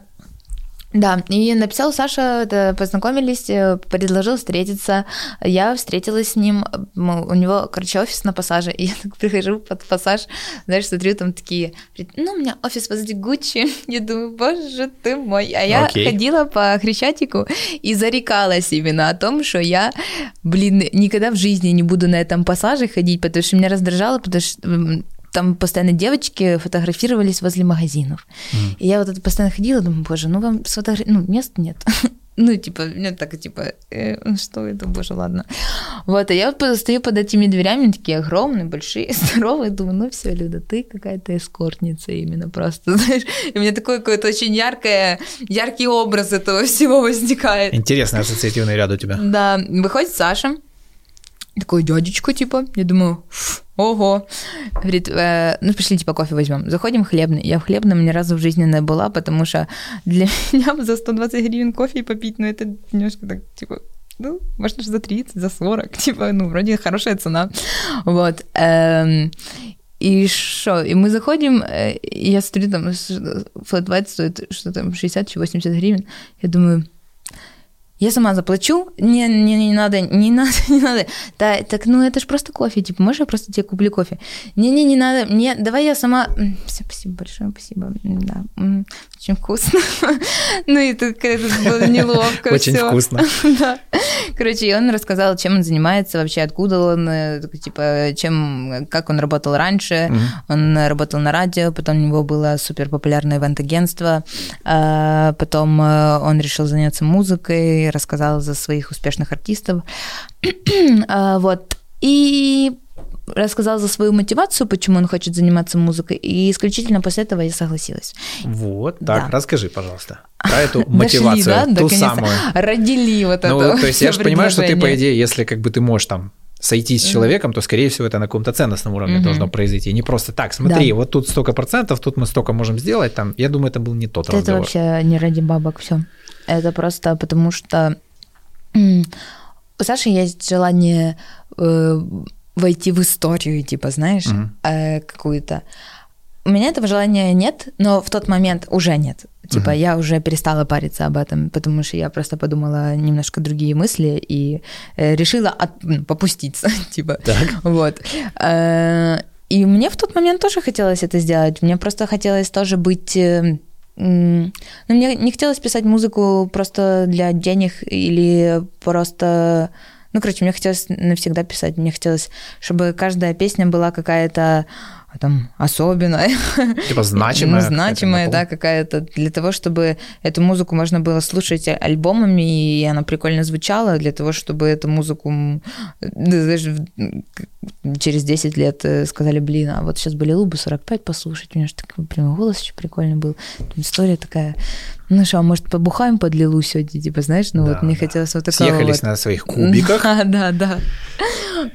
S1: да, и написал Саша, познакомились, э, предложил встретиться. Я встретилась с ним, у него, короче, офис на пассаже, и я так прихожу под пассаж, знаешь, смотрю, там такие, ну, у меня офис возле Гуччи. Я думаю, боже ты мой. А я
S2: Окей.
S1: ходила по Хрещатику и зарекалась именно о том, что я, блин, никогда в жизни не буду на этом пассаже ходить, потому что меня раздражало, потому что там постоянно девочки фотографировались возле магазинов. И я вот это постоянно ходила, думаю, боже, ну вам сфотографировать, ну, мест нет. Ну, типа, мне так, типа, э, ну, что это, боже, ладно. Вот, а я вот стою под этими дверями, такие огромные, большие, здоровые, думаю, ну все, Люда, ты какая-то эскортница именно просто, знаешь. И у меня такой какой-то очень яркое, яркий образ этого всего возникает.
S2: Интересный ассоциативный ряд у тебя.
S1: Да, выходит Саша, такой дядечка, типа, я думаю, «Ф, ого. Говорит, «Э, ну, пошли, типа, кофе возьмем. Заходим в хлебный. Я в хлебном ни разу в жизни не была, потому что для меня за 120 гривен кофе попить, ну, это немножко так, типа, ну, можно же за 30, за 40, типа, ну, вроде хорошая цена. Вот. Эм, И что? И мы заходим, э, и я смотрю, там флэт стоит что там 60-80 гривен. Я думаю, я сама заплачу, не, не, не надо, не надо, не надо. Да, так, ну это же просто кофе, типа, можешь я просто тебе куплю кофе? Не-не, не надо, мне, давай я сама... М, всё, Спасибо большое, спасибо, да, очень вкусно. Ну и тут как-то было неловко
S2: Очень вкусно.
S1: Да. Короче, и он рассказал, чем он занимается вообще, откуда он, э, типа, чем, как он работал раньше. Он работал на радио, потом у него было супер популярное ивент-агентство, а, потом э, он решил заняться музыкой, рассказал за своих успешных артистов. А, Вот. И рассказал за свою мотивацию, почему он хочет заниматься музыкой, и исключительно после этого я согласилась.
S2: Вот, так,
S1: Да.
S2: расскажи, пожалуйста, про эту
S1: Дошли,
S2: мотивацию,
S1: да,
S2: ту самую.
S1: Родили вот
S2: Ну,
S1: это
S2: то есть я же понимаю, что ты, по идее, если как бы ты можешь там сойтись с человеком, то, скорее всего, это на каком-то ценностном уровне
S1: Мгм.
S2: должно произойти. Не просто так, смотри,
S1: Да.
S2: вот тут столько процентов, тут мы столько можем сделать, там, я думаю, это был не тот
S1: Это
S2: разговор.
S1: вообще не ради бабок все. Это просто потому что у Саши есть желание э, войти в историю, типа, знаешь,
S2: Мгм.
S1: э, какую-то. У меня этого желания нет, но в тот момент уже нет. Типа,
S2: Мгм.
S1: я уже перестала париться об этом, потому что я просто подумала немножко другие мысли и э, решила от- м, попуститься, типа.
S2: Так.
S1: Вот. Э, И мне в тот момент тоже хотелось это сделать. Мне просто хотелось тоже быть... э, м, Ну, мне не хотелось писать музыку просто для денег или просто... Ну, короче, мне хотелось навсегда писать. Мне хотелось, чтобы каждая песня была какая-то там особенная.
S2: Типа значимая.
S1: Ну, значимая, да, какая-то. Для того, чтобы эту музыку можно было слушать альбомами, и она прикольно звучала, для того, чтобы эту музыку, знаешь, через 10 лет э, сказали, блин, а вот сейчас были лубы 45 послушать, у меня же такой прям голос еще прикольный был. История такая, ну что, а может побухаем под Лилу сегодня, типа, знаешь, ну
S2: Да,
S1: вот мне
S2: да.
S1: хотелось вот такого
S2: Съехались
S1: вот.
S2: на своих кубиках.
S1: Да, да, да.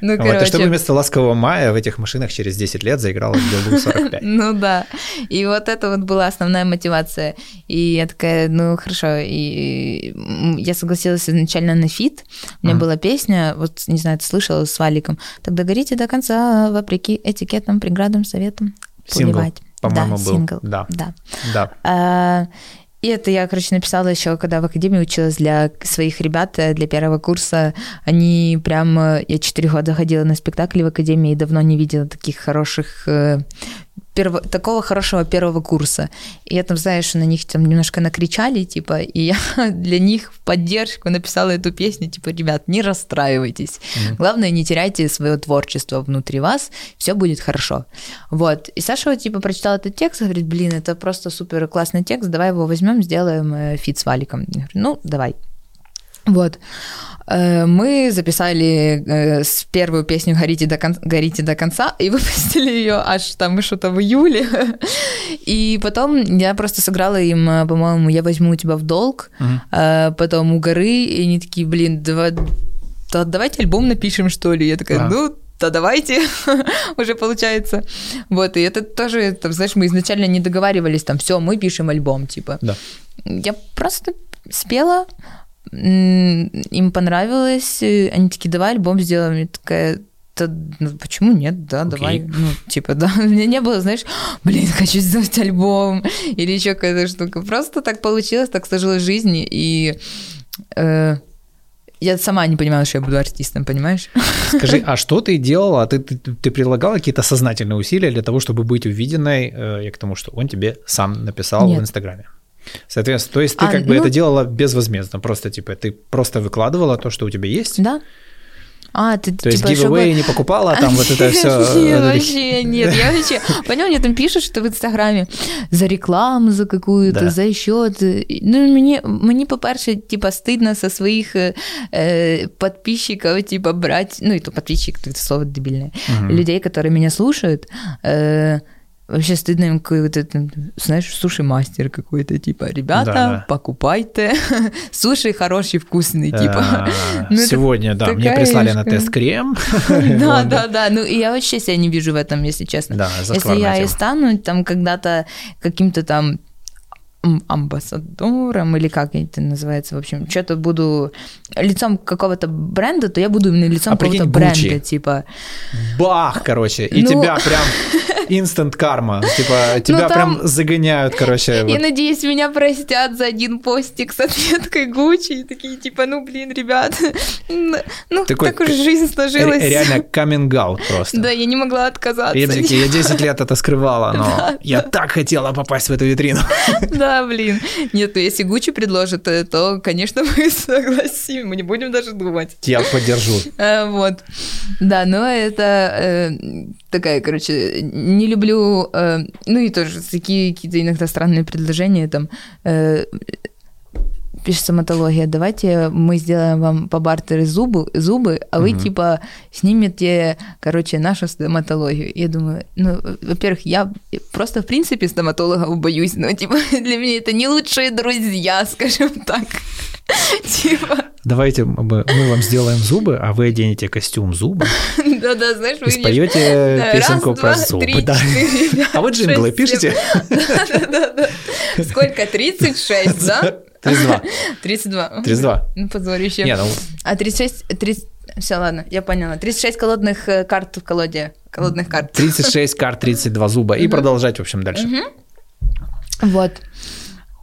S1: Ну,
S2: Вот, и чтобы
S1: короче,
S2: вместо ласкового мая в этих машинах через 10 лет заиграла Лилу 45.
S1: Ну да. И вот это вот была основная мотивация. И я такая, ну хорошо. И я согласилась изначально на feat. У меня была песня, вот не знаю, ты слышала с Валиком. Тогда горите до конца, вопреки этикетам, преградам, советам.
S2: Сингл,
S1: Поливать.
S2: по-моему,
S1: да,
S2: был.
S1: сингл.
S2: Да.
S1: да.
S2: Да.
S1: А, И это я, короче, написала еще, когда в академии училась для своих ребят, э, для первого курса. Они прям... э, Я четыре года ходила на спектакли в академии и давно не видела таких хороших... перво- такого хорошего первого курса. И я там, знаешь, на них там немножко накричали, типа, и я для них в поддержку написала эту песню, типа, ребят, не расстраивайтесь.
S2: Мгм.
S1: Главное, не теряйте свое творчество внутри вас, все будет хорошо. Вот. И Саша, вот, типа, прочитал этот текст, говорит, блин, это просто супер классный текст, давай его возьмем, сделаем э, feat с Валиком. Я говорю, ну, давай. Вот. Э, Мы записали э, первую песню «Горите до, кон- «Горите до конца» и выпустили ее аж там что-то в июле. И потом я просто сыграла им, э, по-моему, «Я возьму тебя в долг», э, потом «У горы», и они такие, блин, давай, да давайте альбом напишем, что ли. Я такая,
S2: А.
S1: ну, да давайте, уже получается. Вот, и это тоже, там, знаешь, мы изначально не договаривались, там, все, мы пишем альбом, типа.
S2: Да.
S1: Я просто спела, им понравилось, и они такие, давай альбом сделаем. Я такая, «Да, ну, почему нет, да,
S2: Окей.
S1: давай. Ну, типа, да, у меня не было, знаешь, блин, хочу сделать альбом или еще какая-то штука. Просто так получилось, так сложилась жизнь, и э, я сама не понимала, что я буду артистом, понимаешь?
S2: Скажи, а что ты делала? Ты, ты, ты прилагала какие-то сознательные усилия для того, чтобы быть увиденной? Э, Я к тому, что он тебе сам написал
S1: Нет.
S2: в Инстаграме. Соответственно, то есть ты
S1: А,
S2: как бы
S1: ну-
S2: это делала безвозмездно, просто типа ты просто выкладывала то, что у тебя есть.
S1: Да. А, ты
S2: То есть
S1: типа, чтобы-
S2: giveaway не покупала, а там вот это все.
S1: Нет, вообще нет. Я вообще... Понял, мне там пишут, что в Инстаграмі за рекламу, за какую-то,
S2: Да.
S1: за счет. Ну, мені, мені, по-перше, типа, стидно со своїх е, е, подписчиков, типа, брать, ну, и то подписчик, это слово дебильное, людей, которые меня слушают, э, Вообще стыдно им какой-то, знаешь, суши-мастер какой-то, типа, ребята,
S2: Да-да.
S1: покупайте, суши хороший, вкусный, типа.
S2: А,
S1: Ну,
S2: Сегодня, да, мне прислали на тест крем.
S1: Да, да, да. Ну, и я вообще себя не вижу в этом, если честно.
S2: Да,
S1: Если я и стану там когда-то каким-то там амбассадором или как это называется, в общем, что-то буду лицом какого-то бренда, то я буду именно лицом
S2: А
S1: какого-то бренда, типа.
S2: Бах, короче, и
S1: Ну.
S2: тебя прям инстант карма. Типа, тебя
S1: там-
S2: прям загоняют, короче.
S1: Я
S2: вот.
S1: надеюсь, меня простят за один постик с отметкой Гуччи, и такие, типа, ну, блин, ребят, ну,
S2: Такой
S1: так уж жизнь сложилась.
S2: Ре- Реально каминг-аут просто.
S1: Да, я не могла отказаться.
S2: И такие, я 10 лет это скрывала, но
S1: Да,
S2: я так хотела попасть в эту витрину.
S1: Да, блин. Нет, ну если Гуччи предложит, э, то, конечно, мы согласим, мы не будем даже думать.
S2: Я поддержу.
S1: Э, Вот. Да, но это э, такая, короче, не люблю, э, ну и тоже такие какие-то иногда странные предложения, там, пишет стоматология, давайте мы сделаем вам по бартеру зубы, зубы а вы,
S2: Мгм.
S1: типа, снимете, короче, нашу стоматологию. Я думаю, ну, во-первых, я просто, в принципе, стоматологов боюсь, но, типа, для меня это не лучшие друзья, скажем так. Типа,
S2: Давайте мы вам сделаем зубы, а вы оденете костюм зуба
S1: да-да, знаешь, выглядишь-
S2: споете песенку про зубы. А вы
S1: пять,
S2: джинглы пишете?
S1: Да-да-да. Сколько? 36, да?
S2: 32.
S1: 32.
S2: 32.
S1: Ну, позорище.
S2: Не, ну,
S1: А 36... 30... Все, ладно, я поняла. 36 колодных э, карт в колоде. Колодных карт.
S2: 36 карт, 32 зуба. И продолжать, в общем, дальше.
S1: Вот.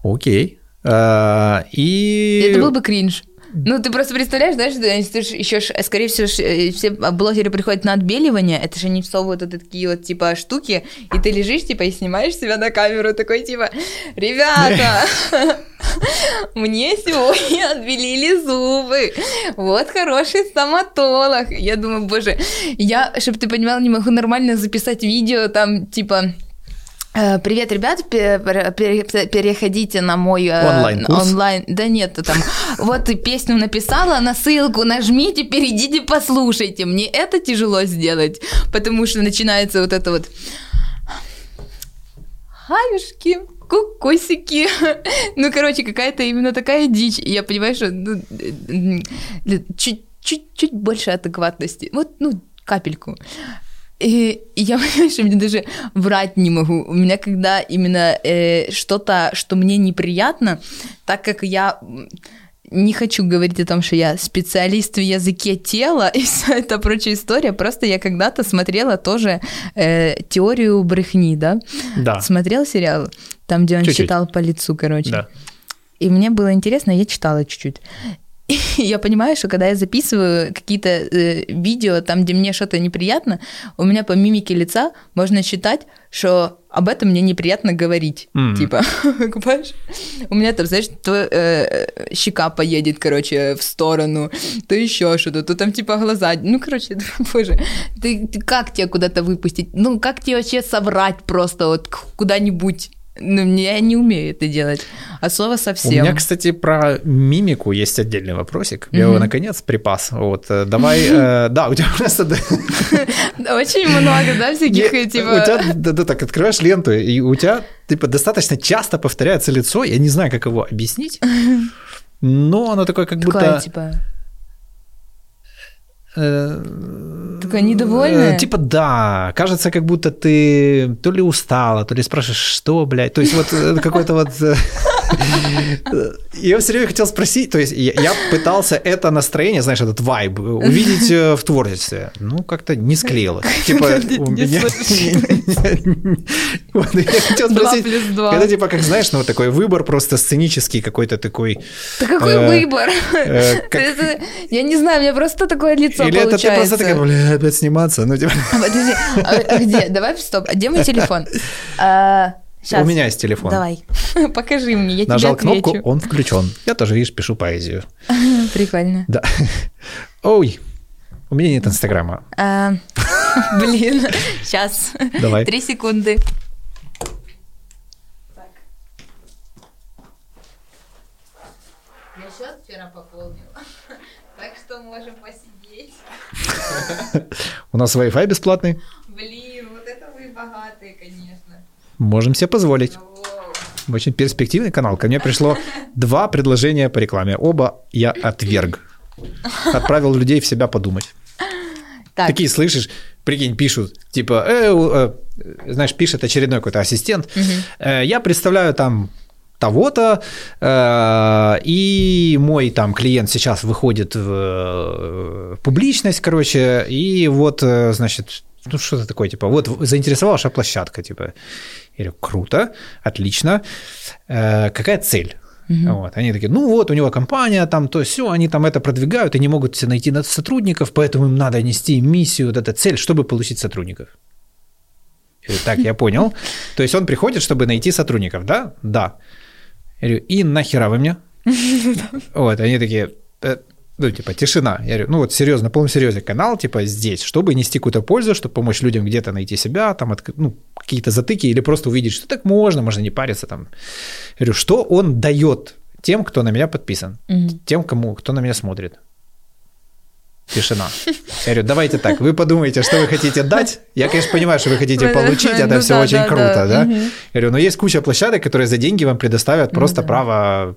S2: Окей. А, И...
S1: Это был бы кринж. Ну, ты просто представляешь, знаешь, ты ж еще, скорее всего, э, все блогеры приходят на отбеливание, это же они всовывают вот такие вот, типа, штуки, и ты лежишь, типа, и снимаешь себя на камеру, такой, типа, ребята, мне сегодня отбелили зубы, вот хороший стоматолог. Я думаю, боже, я, чтобы ты понимал, не могу нормально записать видео, там, типа, Привет, ребят, пе- пе- пере- переходите на мой э,
S2: Онлайн-курс?
S1: онлайн. Да нет, там вот песню написала, на ссылку нажмите, перейдите, послушайте. Мне это тяжело сделать, потому что начинается вот это вот хаюшки, кукусики. Ну, короче, какая-то именно такая дичь. Я понимаю, что ну, э, э, чуть-чуть больше адекватности. Вот, ну, капельку. И, я понимаю, что мне даже врать не могу. У меня когда именно э, что-то, что мне неприятно, так как я не хочу говорить о том, что я специалист в языке тела и вся эта прочая история, просто я когда-то смотрела тоже э, теорию брехни, да?
S2: Да.
S1: Смотрел сериал, там, где он
S2: Чуть-чуть.
S1: читал по лицу, короче.
S2: Да.
S1: И мне было интересно, я читала чуть-чуть. Я понимаю, что когда я записываю какие-то э, видео, там, где мне что-то неприятно, у меня по мимике лица можно считать, что об этом мне неприятно говорить.
S2: Мгм.
S1: Типа, понимаешь? У меня там, знаешь, то э, щека поедет, короче, в сторону, то еще что-то, то там типа глаза. Ну, короче, боже, ты, ты как тебя куда-то выпустить? Ну, как тебе вообще соврать просто вот куда-нибудь? Ну, я не умею это делать. А слово
S2: У
S1: совсем.
S2: меня, кстати, про мимику есть отдельный вопросик. Я его наконец припас. Вот, э, давай, э, да, у тебя просто...
S1: Очень много, да, всяких, типа...
S2: У тебя, да, так, открываешь ленту, и у тебя, типа, достаточно часто повторяется лицо, я не знаю, как его объяснить, но оно такое, как будто...
S1: типа...
S2: э,
S1: Такое недовольное?
S2: э, Типа, да, кажется, как будто ты то ли устала, то ли спрашиваешь, что, блядь, то есть вот э, какой-то вот... Я все время хотел спросить, то есть я, пытался это настроение, знаешь, этот вайб увидеть э, в творчестве. Ну, как-то не склеилось. Типа, у меня... Я хотел спросить, это типа, как знаешь, ну, вот такой выбор просто сценический какой-то такой.
S1: Да какой
S2: э,
S1: выбор?
S2: э,
S1: Я не знаю, у меня просто такое лицо
S2: Или это ты просто такая, бля, опять сниматься? Ну, типа...
S1: Подожди, а а где? Давай, стоп, а где мой телефон? Щас.
S2: У меня есть телефон.
S1: Давай, покажи мне, я тебе
S2: Нажал кнопку,
S1: отвечу.
S2: он включен. Я тоже, видишь, пишу поэзию.
S1: Прикольно.
S2: Да. Ой, у меня нет инстаграма.
S1: А, Блин, сейчас.
S2: Давай.
S1: Три секунды. Я счет вчера пополнила, так что можем посидеть.
S2: У нас Wi-Fi бесплатный.
S1: Блин, вот это вы богатые, конечно.
S2: Можем себе позволить. Очень перспективный канал. Ко мне пришло два предложения по рекламе. Оба я отверг. Отправил людей в себя подумать.
S1: Так,
S2: Такие, слышишь, прикинь, пишут, типа, э, у, э, знаешь, пишет очередной какой-то ассистент, э, я представляю там того-то, э, и мой там клиент сейчас выходит в э, публичность, короче, и вот, э, значит, ну что-то такое, типа, вот заинтересовала ваша площадка, типа, я говорю, круто, отлично, Э, какая цель? Вот, они такие, ну вот, у него компания, там то все, они там это продвигают и не могут себе найти на- сотрудников, поэтому им надо нести миссию, вот эта цель, чтобы получить сотрудников. Говорю, так, я понял. То есть он приходит, чтобы найти сотрудников, да? Да. Я говорю, и нахера вы мне? Вот, они такие, «Э, ну, типа, тишина. Я говорю, ну, вот серьезно, на полном серьезе канал, типа, здесь, чтобы нести какую-то пользу, чтобы помочь людям где-то найти себя, там, отк- ну, какие-то затыки, или просто увидеть, что так можно, можно не париться, там. Я говорю, что он дает тем, кто на меня подписан,
S1: Мгм.
S2: тем, кому, кто на меня смотрит? Тишина. Я говорю, давайте так, вы подумайте, что вы хотите дать. Я, конечно, понимаю, что вы хотите получить, это
S1: Ну
S2: все
S1: да,
S2: очень
S1: да,
S2: круто,
S1: да.
S2: да?
S1: Мгм.
S2: Я говорю, но есть куча площадок, которые за деньги вам предоставят просто
S1: да.
S2: право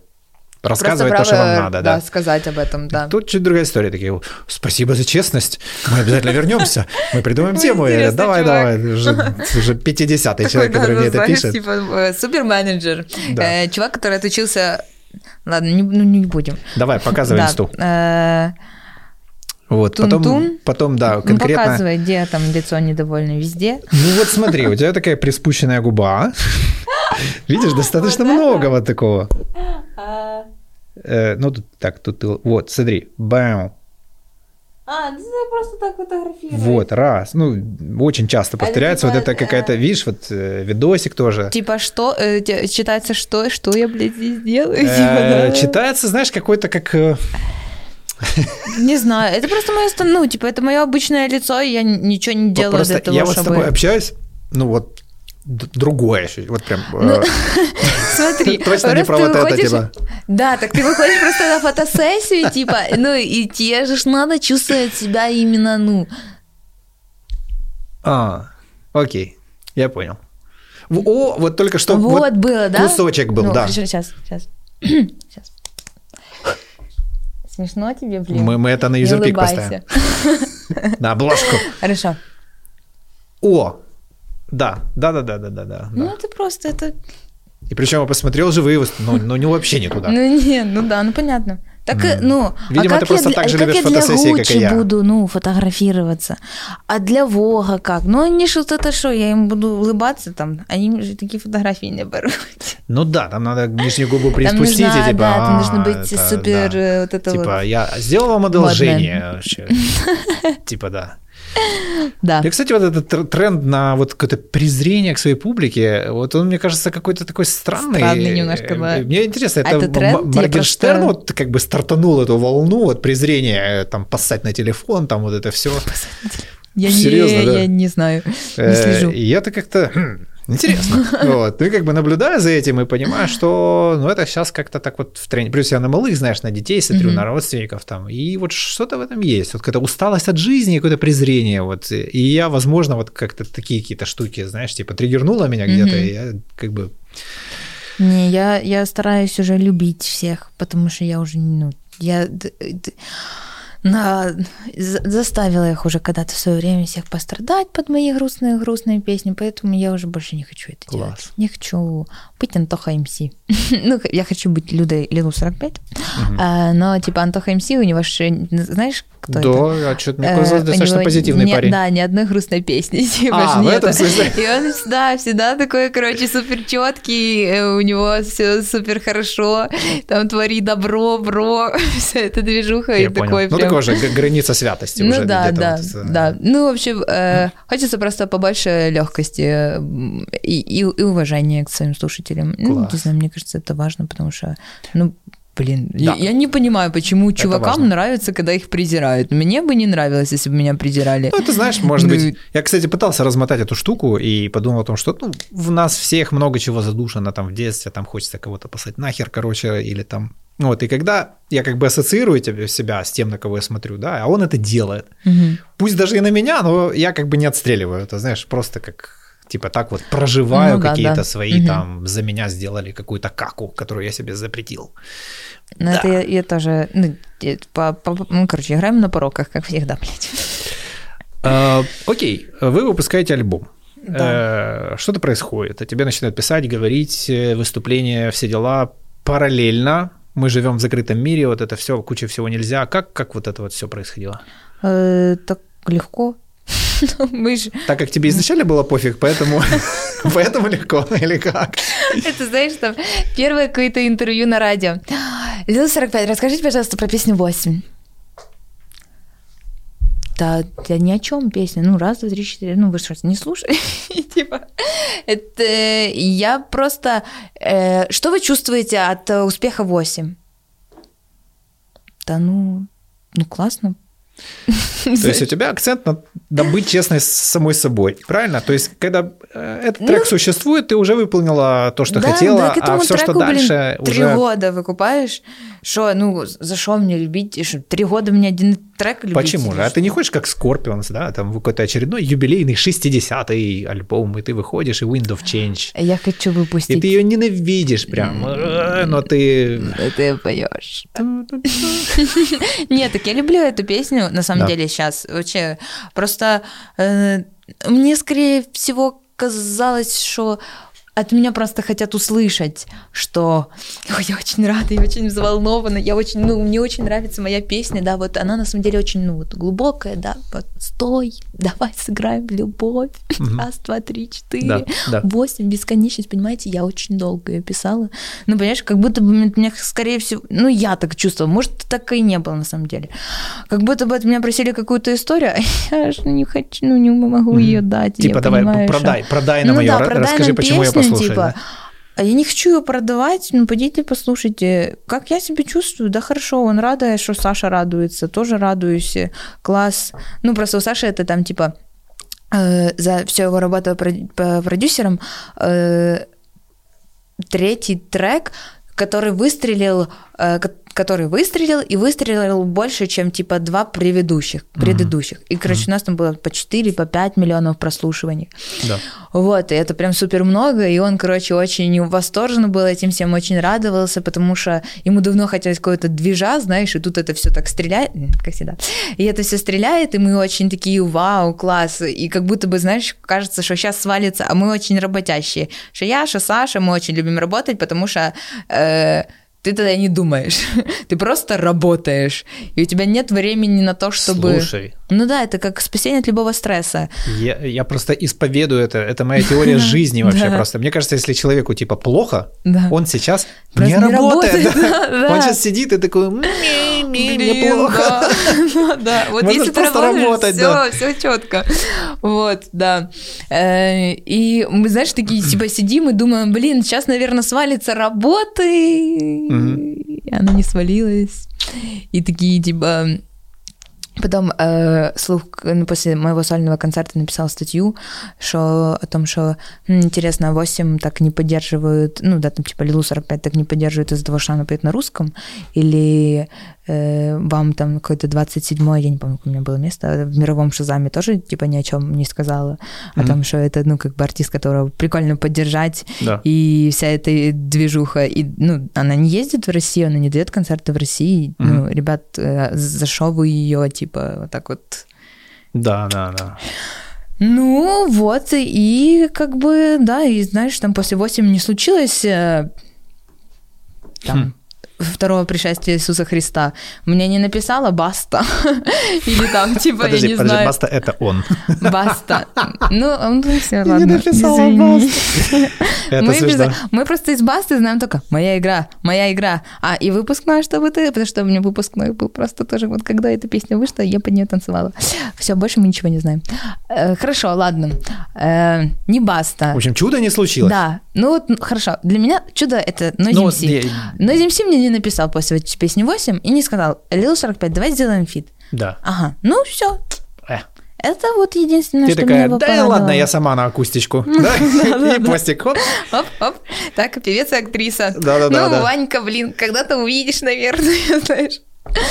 S2: рассказывать то, что вам надо, да.
S1: сказать об этом, да.
S2: Тут чуть другая история. Такие, спасибо за честность, мы обязательно вернемся, мы придумаем тему. Давай, давай, уже, уже 50-й человек,
S1: Да,
S2: который
S1: ну,
S2: мне это пишет.
S1: Типа э, суперменеджер.
S2: Да.
S1: Э, Чувак, который отучился... Ладно, ну, не будем.
S2: Давай, показывай
S1: Да,
S2: инсту.
S1: э,
S2: Вот, потом,
S1: Тун-тун.
S2: потом, да,
S1: ну,
S2: конкретно...
S1: показывай, где там лицо недовольное, везде.
S2: Ну вот смотри, у тебя такая приспущенная губа. Видишь, достаточно
S1: Вот
S2: много вот такого. Э, Ну, тут так, тут, ты- вот, смотри, бам,
S1: А, ну я просто так фотографирую.
S2: вот, раз. Ну, очень часто
S1: А это
S2: повторяется вот это какая-то,
S1: э,
S2: видишь, вот э, видосик тоже.
S1: Типа что? э, читается что? Что я, блядь, здесь делаю?
S2: Э,
S1: Типа.
S2: Читается, знаешь, какой-то как...
S1: Не знаю, это просто мое, ну, типа, это мое обычное лицо, и я ничего не делаю
S2: просто
S1: для того,
S2: я вот с
S1: чтобы...
S2: тобой общаюсь, ну вот другое ощущение. Вот прям...
S1: Ну,
S2: э,
S1: Смотри,
S2: Точно не
S1: просто
S2: про вот это, типа.
S1: Да, так ты выходишь просто на фотосессию, типа, ну и тебе же надо чувствовать себя именно, ну,
S2: А, окей, я понял. О, вот только что
S1: вот, было, да?
S2: кусочек был,
S1: Ну,
S2: да.
S1: Хорошо, сейчас, сейчас. сейчас. Смешно тебе, блин?
S2: Мы, мы это на юзерпик поставим. На обложку.
S1: Хорошо.
S2: О, да, да, да, да, да, да, да.
S1: Ну, это просто, это...
S2: И причем я посмотрел живые, выс- ну, ну не вообще не туда.
S1: Ну, нет, ну да, ну понятно. Так, ну,
S2: Видимо,
S1: а
S2: ты
S1: как
S2: просто
S1: я,
S2: так же
S1: как
S2: любишь фотосессии, как и я.
S1: буду, ну, фотографироваться? А для Вога как? Ну, они что-то это что, я им буду улыбаться там, они же такие фотографии не берут.
S2: Ну да, там надо нижнюю губу
S1: Там
S2: приспустить,
S1: нужно,
S2: и типа...
S1: да, там
S2: а,
S1: должно быть
S2: это,
S1: супер
S2: да.
S1: э, вот это
S2: Типа,
S1: вот.
S2: я сделал вам одолжение вообще. Типа, да.
S1: Да.
S2: И, кстати, вот этот тр- тренд на вот какое-то презрение к своей публике, вот он, мне кажется, какой-то такой странный.
S1: Странный немножко, да.
S2: Мне интересно, это,
S1: Это тренд? Я
S2: Моргенштерн
S1: просто-
S2: вот как бы стартанул эту волну вот презрения, там, поссать на телефон, там вот это все.
S1: Я,
S2: Серьезно,
S1: не,
S2: да?
S1: я не знаю, не
S2: Э,
S1: слежу.
S2: И это как-то хм, интересно. Вот. Ну и как бы наблюдая за этим и понимаю, что ну, это сейчас как-то так вот в тренде. Плюс я на малых, знаешь, на детей смотрю,
S1: Мгм.
S2: на родственников там. И вот что-то в этом есть. Вот какая-то усталость от жизни, какое-то презрение. Вот. И я, возможно, вот как-то такие какие-то штуки, знаешь, типа триггернула меня где-то,
S1: Мгм.
S2: и я как бы...
S1: Не, я, я стараюсь уже любить всех, потому что я уже, ну, я на, за- заставила их уже когда-то в свое время всех пострадать под мои грустные-грустные песни, поэтому я уже больше не хочу это
S2: Класс.
S1: делать. Не хочу быть Антоха МС. ну, я хочу быть Людой Лилу 45, а, но типа Антоха МС, у него же, знаешь, кто
S2: да,
S1: это?
S2: а что-то мне
S1: Э,
S2: казалось,
S1: у
S2: достаточно позитивный
S1: не-
S2: парень.
S1: Да, ни одной грустной песни, типа
S2: А, в этом смысле?
S1: И он всегда, всегда такой, короче, супер четкий, у него все супер хорошо, там твори добро, бро, вся эта движуха, и
S2: Я понял.
S1: такой
S2: Ну,
S1: прям...
S2: такое же г- граница святости
S1: Ну
S2: уже
S1: да,
S2: где-то
S1: да,
S2: вот,
S1: да. Ну, в общем, э, хочется просто побольше легкости и, и, и уважения к своим слушателям. Ну,
S2: Класс.
S1: не знаю, мне кажется, это важно, потому что, ну, блин,
S2: Да.
S1: я, я не понимаю, почему чувакам
S2: важно.
S1: нравится, когда их презирают. Мне бы не нравилось, если бы меня презирали.
S2: Ну, ты знаешь, может
S1: Ну,
S2: быть... Я, кстати, пытался размотать эту штуку и подумал о том, что ну, в нас всех много чего задушено там в детстве, там хочется кого-то послать нахер, короче, или там... Вот, и когда я как бы ассоциирую тебя, себя с тем, на кого я смотрю, да, а он это делает.
S1: Мгм.
S2: Пусть даже и на меня, но я как бы не отстреливаю это, знаешь, просто как типа так вот проживаю
S1: Ну да,
S2: какие-то
S1: да.
S2: свои
S1: Мгм.
S2: там, за меня сделали какую-то каку, которую я себе запретил.
S1: Ну, это я, я тоже, ну, по, по- ну, короче, играем на пороках, как всегда, блядь.
S2: А, Окей, вы выпускаете альбом.
S1: Да.
S2: Э, Что-то происходит, а тебе начинают писать, говорить, э, выступления, все дела параллельно. Мы живем в закрытом мире, вот это все, куча всего нельзя. Как, как вот это вот все происходило?
S1: Э, так легко. Мы же...
S2: Так как тебе изначально было пофиг, поэтому, поэтому легко, или как?
S1: Это, знаешь, там первое какое-то интервью на радио. Лила 45, расскажите, пожалуйста, про песню 8. Да, да ни о чем песня. Ну, раз, два, три, четыре. Ну, вы что, не слушали? И Типа, это я просто... э, что вы чувствуете от э, успеха 8? Да ну, ну классно.
S2: То есть у тебя акцент на, на быть честной с самой собой, правильно? То есть когда э, этот трек существует, ты уже выполнила то, что
S1: Ну, Да,
S2: хотела,
S1: да,
S2: а все, что
S1: треку, блин,
S2: дальше,
S1: три
S2: уже...
S1: года выкупаешь. Что, ну, за что мне любить? Что, три года мне один трек любить?
S2: Почему же? А ты не хочешь как Scorpions, да, там какой-то очередной юбилейный 60-й альбом, и ты выходишь, и Wind of Change.
S1: Я хочу выпустить.
S2: И ты ее ненавидишь прям, э, но ты...
S1: Ты поешь. Нет, так я люблю эту песню, на самом деле, сейчас. Вообще, просто э, мне, скорее всего, казалось, что от меня просто хотят услышать, что «Ой, я очень рада, я очень взволнована, я очень, ну, мне очень нравится моя песня, да, вот она на самом деле очень, ну, вот глубокая, да, вот стой, давай сыграем в любовь, раз, два, три, четыре,
S2: Да, да.
S1: восемь, бесконечность, понимаете, я очень долго ее писала, ну, понимаешь, как будто бы меня, скорее всего, ну, я так чувствовала, может, так и не было на самом деле, как будто бы от меня просили какую-то историю, а я же не хочу, ну, не могу ее дать, я
S2: Типа давай,
S1: понимаю, что-
S2: продай, продай нам
S1: ну
S2: ее,
S1: да, продай
S2: расскажи,
S1: нам
S2: почему я
S1: песню,
S2: послушаю.
S1: типа,
S2: да.
S1: я не хочу ее продавать, ну, пойдите послушайте, как я себя чувствую, да хорошо, он рада, что Саша радуется, тоже радуюсь, класс. Ну, просто у Саши это там, типа, э, за всю его работу продюсером, э, третий трек, который выстрелил, э, который выстрелил и выстрелил больше, чем типа два предыдущих. предыдущих. И, короче, у нас там было по 4, по 5 миллионов прослушиваний.
S2: Да.
S1: Вот, и это прям супер много, и он, короче, очень восторжен был этим всем, очень радовался, потому что ему давно хотелось какого-то движа, знаешь, и тут это все так стреляет, как всегда, и это все стреляет, и мы очень такие, вау, класс, и как будто бы, знаешь, кажется, что сейчас свалится, а мы очень работящие, что я, что Саша, мы очень любим работать, потому что э, ты тогда не думаешь, ты просто работаешь, и у тебя нет времени на то, чтобы...
S2: Слушай.
S1: Ну да, это как спасение от любого стресса.
S2: Я, я просто исповедую это, это моя теория жизни вообще просто. Мне кажется, если человеку типа плохо, он сейчас не работает. Он сейчас сидит и такой, мне плохо.
S1: Да, вот если ты работаешь, все, все четко. Вот, да. Э, и мы, знаешь, такие типа сидим и думаем, блин, сейчас, наверное, свалится работы, и она не свалилась. И такие, типа, Потом э, слух ну, после моего сольного концерта написал статью, что о том, что интересно, 8 так не поддерживают, ну да, там типа Лилу 45 так не поддерживают из-за того, что она поет на русском, или вам там какое-то 27 я не помню, у меня было место, в мировом шазаме тоже типа ни о чем не сказала, mm-hmm. о том, что это, ну, как бы артист, которого прикольно поддержать,
S2: да.
S1: и вся эта движуха, и, ну, она не ездит в Россию, она не дает концерты в России, mm-hmm. ну, ребят, э, зашовываю ее, типа, вот так вот.
S2: Да, да, да.
S1: Ну, вот, и как бы, да, и знаешь, там после 8 не случилось э, там, хм второго пришествия Иисуса Христа, мне не написала «баста» или там типа, я не знаю...
S2: «баста» — это он.
S1: «Баста». Ну, ну все, ладно,
S2: Не написала «баста».
S1: Мы просто из «басты» знаем только «моя игра», «моя игра». А, и выпускной, чтобы ты... Потому что у меня выпускной был просто тоже вот когда эта песня вышла, я под нее танцевала. Все, больше мы ничего не знаем. Э, хорошо, ладно. Э, не «баста».
S2: В общем, чудо не случилось.
S1: Да. Ну вот, хорошо. Для меня чудо — это Noise
S2: Ну,
S1: MC.
S2: я-
S1: Noise MC мне не написал после песни 8 и не сказал, Лил 45, давай сделаем feat.
S2: Да.
S1: Ага, ну все.
S2: Э.
S1: Это вот единственное,
S2: Ты
S1: что
S2: такая,
S1: меня
S2: да ладно, я сама на акустичку. Да? И пластик, хоп.
S1: Оп, оп. Так, певец и актриса.
S2: Да-да-да,
S1: Ну. Ванька, блин, когда-то увидишь, наверное, знаешь.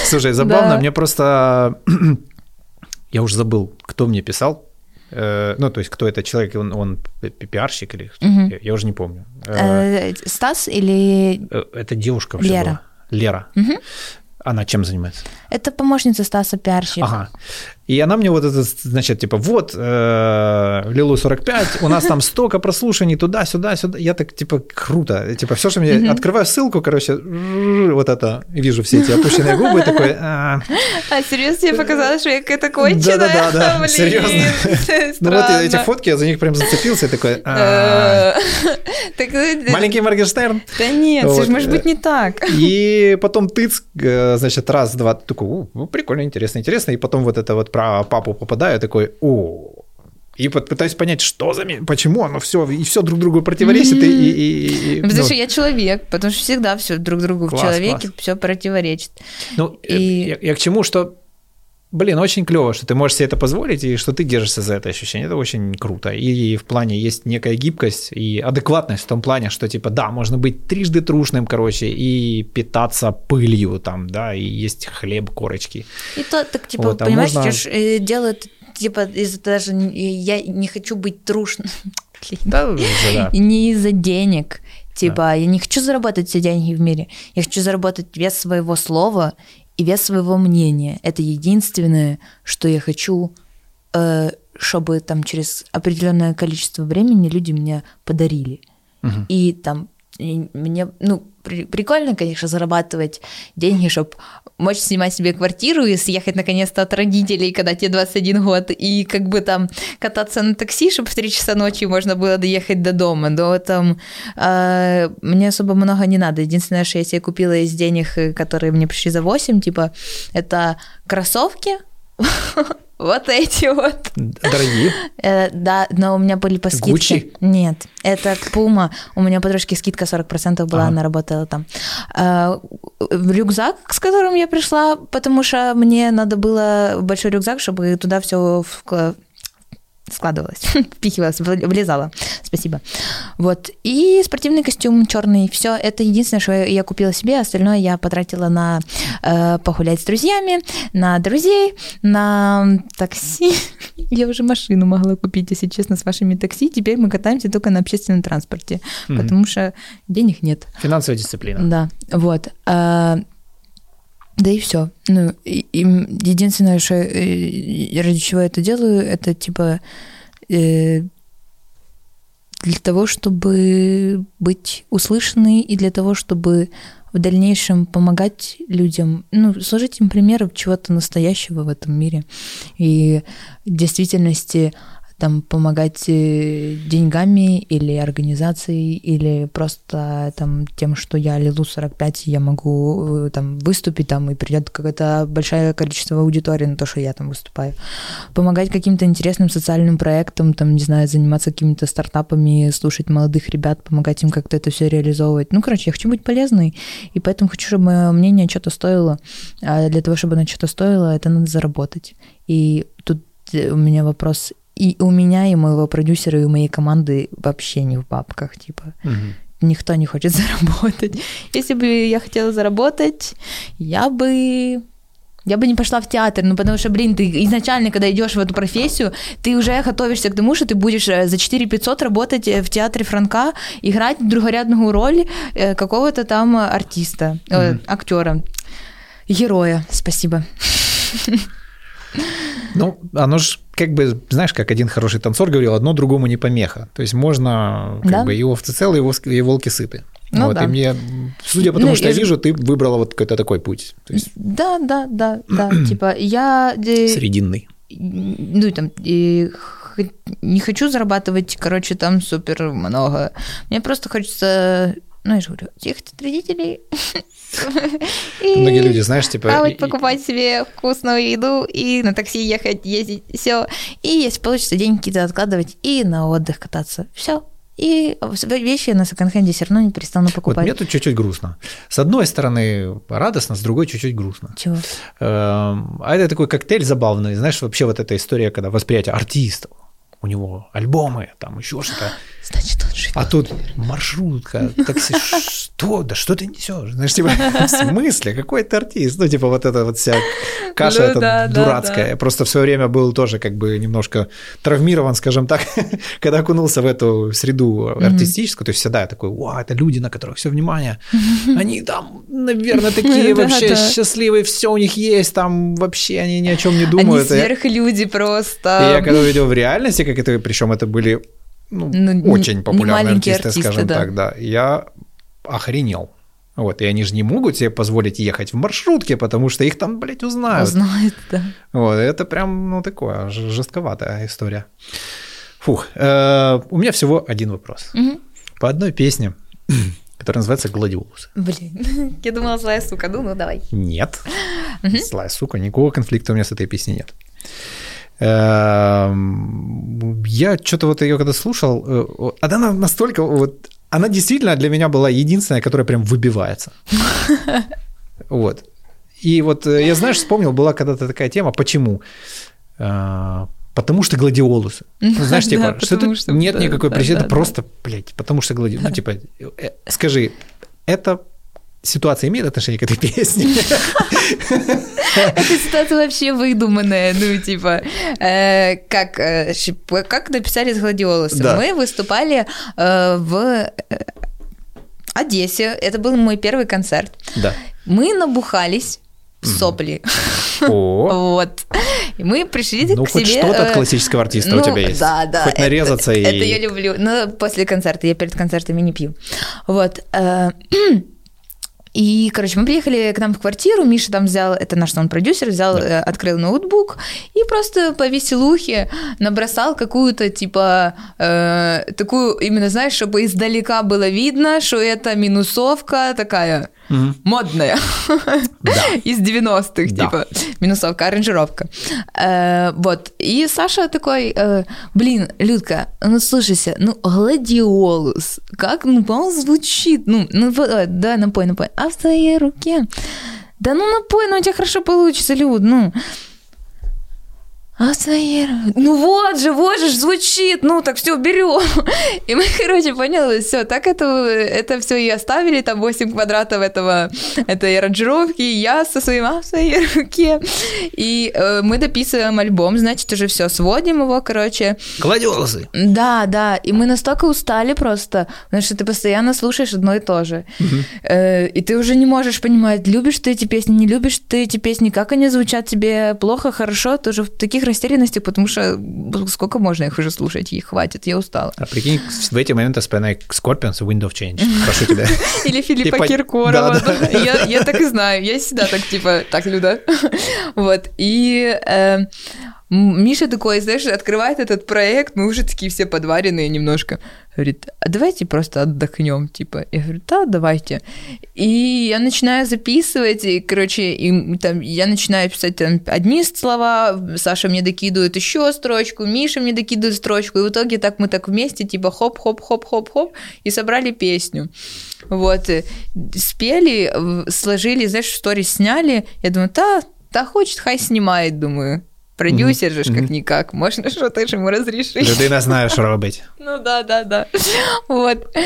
S2: Слушай, забавно, мне просто... Я уже забыл, кто мне писал. Э, Ну, то есть, кто это человек, он, он пи- пиарщик или...
S1: Мгм.
S2: Я, я уже не помню. Э,
S1: Э, Стас или...
S2: Это девушка вообще
S1: Лера.
S2: была. Лера.
S1: Мгм.
S2: Она чем занимается?
S1: Это помощница Стаса Пиарщика.
S2: Ага. И она мне вот это, значит, типа, вот, э, Лилу 45, у нас там столько прослушаний туда-сюда, сюда. Я так, типа, круто. Типа, все, что мне... Открываю ссылку, короче, вот это, вижу все эти опущенные губы, такой... а,
S1: А серьезно тебе показалось, что я какая-то конченая?
S2: Да-да-да, серьезно. Ну вот эти фотки, я за них прям зацепился, и такой... а,
S1: Э, э,
S2: Маленький Моргенштерн.
S1: Да нет, все же может
S2: э,
S1: быть не так.
S2: И потом тыц, э, значит, раз, два, такой, «У, ну, прикольно, интересно, интересно. И потом вот это вот про папу попадаю, такой, о, и пытаюсь понять, что за... ми- Почему оно все, и все друг другу противоречит, и... и- и- и-
S1: Потому
S2: ну,
S1: что я человек, потому что всегда все друг другу
S2: Класс,
S1: в человеке
S2: класс.
S1: все противоречит.
S2: Ну, э,
S1: И-
S2: я, я к чему, что, блин, очень клево, что ты можешь себе это позволить, и что ты держишься за это ощущение. Это очень круто. И в плане есть некая гибкость и адекватность в том плане, что, типа, да, можно быть трижды трушным, короче, и питаться пылью там, да, и есть хлеб, корочки.
S1: И то, так, типа,
S2: Вот, а
S1: понимаешь,
S2: можно-
S1: э, делают, типа, из-за даже, я не хочу быть трушным.
S2: Да, да.
S1: И не из-за денег. Типа, я не хочу заработать все деньги в мире. Я хочу заработать вес своего слова и вес своего мнения. Это единственное, что я хочу, э, чтобы там через определенное количество времени люди мне подарили.
S2: Мгм.
S1: И там и мне, ну, при- прикольно, конечно, зарабатывать деньги, чтобы мочь снимать себе квартиру и съехать наконец-то от родителей, когда тебе 21 год, и как бы там кататься на такси, чтобы в 3 часа ночи можно было доехать до дома. Но там э, мне особо много не надо. Единственное, что я себе купила из денег, э, которые мне пришли за 8, типа, это кроссовки, вот эти вот.
S2: Дорогие.
S1: Э, да, но у меня были по скидке.
S2: Гуччи?
S1: Нет, это Пума. У меня подружки скидка 40% была,
S2: Ага.
S1: она работала там. А, рюкзак, с которым я пришла, потому что мне надо было большой рюкзак, чтобы туда все складывалось, впихивалось, влезало. Спасибо. Вот. И спортивный костюм черный. Все, это единственное, что я купила себе. Остальное я потратила на э, погулять с друзьями, на друзей, на такси. я уже машину могла купить, если честно, с вашими такси. Теперь мы катаемся только на общественном транспорте, mm-hmm. потому что денег нет.
S2: Финансовая дисциплина.
S1: Да, вот. Да и все. Ну, и, и единственное, что э, ради чего я это делаю, это типа э, для того, чтобы быть услышанной и для того, чтобы в дальнейшем помогать людям, ну, служить им примером чего-то настоящего в этом мире. И в действительности там помогать э, деньгами или организацией, или просто там тем, что я Лилу 45, я могу э, там выступить там, и придет какое-то большое количество аудитории на то, что я там выступаю. Помогать каким-то интересным социальным проектам, там, не знаю, заниматься какими-то стартапами, слушать молодых ребят, помогать им как-то это все реализовывать. Ну, короче, я хочу быть полезной, и поэтому хочу, чтобы мое мнение что-то стоило. А для того, чтобы оно что-то стоило, это надо заработать. И тут у меня вопрос и у меня, и моего продюсера, и у моей команды вообще не в бабках, типа. Угу. Никто не хочет заработать. Если бы я хотела заработать, я бы я бы не пошла в театр, ну потому что, блин, ты изначально, когда идешь в эту профессию, ты уже готовишься к тому, что ты будешь э, за 4 500 работать э, в театре Франка, играть другорядную роль э, какого-то там артиста, mm-hmm. актера, героя. Спасибо.
S2: Ну, оно же как бы, знаешь, как один хороший танцор говорил, одно другому не помеха. То есть можно как да? бы и овцы целые, и волки сыты. Ну, вот, да. И мне, судя по тому, ну, что я вижу, ты выбрала вот какой-то такой путь. То есть...
S1: Да, да, да, да. типа я...
S2: Срединный.
S1: Ну, там, и не хочу зарабатывать, короче, там супер много. Мне просто хочется ну, я же говорю, от родителей.
S2: Многие люди, знаешь, типа...
S1: Плавать, покупать себе вкусную еду и на такси ехать, ездить, все. И если получится, деньги какие-то откладывать и на отдых кататься. Все. И вещи на секонд-хенде все равно не перестану покупать. Вот
S2: мне тут чуть-чуть грустно. С одной стороны радостно, с другой чуть-чуть грустно.
S1: Чего?
S2: Эм, а это такой коктейль забавный. Знаешь, вообще вот эта история, когда восприятие артистов, у него альбомы, там еще что-то.
S1: Значит, он живет.
S2: А тут маршрутка, такси. Что? Да что ты несешь? Знаешь, типа, в смысле? Какой ты артист? Ну, типа, вот эта вот вся каша ну, эта да, дурацкая. Да, да. Просто в свое время был тоже как бы немножко травмирован, скажем так, когда окунулся в эту среду артистическую. То есть всегда я такой, вау, это люди, на которых все внимание. Они там, наверное, такие вообще счастливые, все у них есть, там вообще они ни о чем не думают.
S1: Они сверхлюди просто.
S2: И я когда увидел в реальности, как это, причем это были ну, ну, очень популярные артисты, артисты, скажем да. так, да. Я охренел. Вот, и они же не могут себе позволить ехать в маршрутке, потому что их там, блядь, узнают.
S1: Узнают, да.
S2: Вот, это прям, ну, такое, жестковатая история. Фух, э, у меня всего один вопрос. Угу. По одной песне, которая называется «Гладиолус».
S1: Блин, я думала, злая сука, ну, ну давай.
S2: Нет, злая сука, никакого конфликта у меня с этой песней нет. Эм, я что-то вот ее когда слушал, э, она настолько вот, она действительно для меня была единственная, которая прям выбивается. Вот. И вот э, я, знаешь, вспомнил, была когда-то такая тема, почему? Э, потому что гладиолусы. Ну, знаешь, типа, что тут нет никакой причины, это просто, блядь, потому что гладиолусы. Ну, типа, скажи, это ситуация имеет отношение к этой песне?
S1: Эта ситуация вообще выдуманная, ну, типа, э, как, э, как написали с гладиолусом. Мы выступали э, в Одессе, это был мой первый концерт.
S2: Да.
S1: Мы набухались сопли. Вот. И мы пришли ну, к
S2: хоть
S1: себе...
S2: что-то от классического артиста ну, у тебя есть.
S1: Да, да.
S2: Хоть нарезаться
S1: это,
S2: и...
S1: Это я люблю. Но после концерта, я перед концертами не пью. Вот. И, короче, мы приехали к нам в квартиру, Миша там взял, это наш он продюсер, взял, да. Э, открыл ноутбук и просто по веселухе набросал какую-то, типа, э, такую, именно, знаешь, чтобы издалека было видно, что это минусовка такая угу. модная да. из 90-х, да. типа, минусовка, аранжировка. Э, вот, и Саша такой, э, блин, Людка, ну, слушайся, ну, гладиолус, как, ну, по звучит, ну, ну, да, напой, напой, а в твоей руке, да ну напой, ну у тебя хорошо получится, Люд, ну. А своей... Ну вот же, вот же звучит, ну так все, берем. И мы, короче, поняли, все, так это, это все и оставили, там 8 квадратов этого, этой аранжировки, я со своим а руке. И э, мы дописываем альбом, значит, уже все, сводим его, короче.
S2: Гладиолусы.
S1: Да, да, и мы настолько устали просто, потому что ты постоянно слушаешь одно и то же. Э, и ты уже не можешь понимать, любишь ты эти песни, не любишь ты эти песни, как они звучат тебе плохо, хорошо, ты уже в таких растерянности, потому что сколько можно их уже слушать, их хватит, я устала.
S2: А прикинь, в эти моменты вспоминай Scorpions Wind of Change. Прошу тебя.
S1: Или Филиппа
S2: Типа,
S1: Киркорова. Я, так и знаю, я всегда так, типа, так, Люда. Вот, и... э, М- Миша такой, знаешь, открывает этот проект, мы уже такие все подваренные немножко. Говорит, а давайте просто отдохнем, типа. Я говорю, да, давайте. И я начинаю записывать, и, короче, и там, я начинаю писать там, одни слова, Саша мне докидывает еще строчку, Миша мне докидывает строчку, и в итоге так мы так вместе, типа, хоп-хоп-хоп-хоп-хоп, и собрали песню. Вот, э, спели, сложили, знаешь, в сторис сняли, я думаю, да, да хочет, хай снимает, думаю. Продюсер же ж как-никак, можно что-то ж ему разрешить.
S2: Людина знає, що робить.
S1: Ну да, да, да. Вот.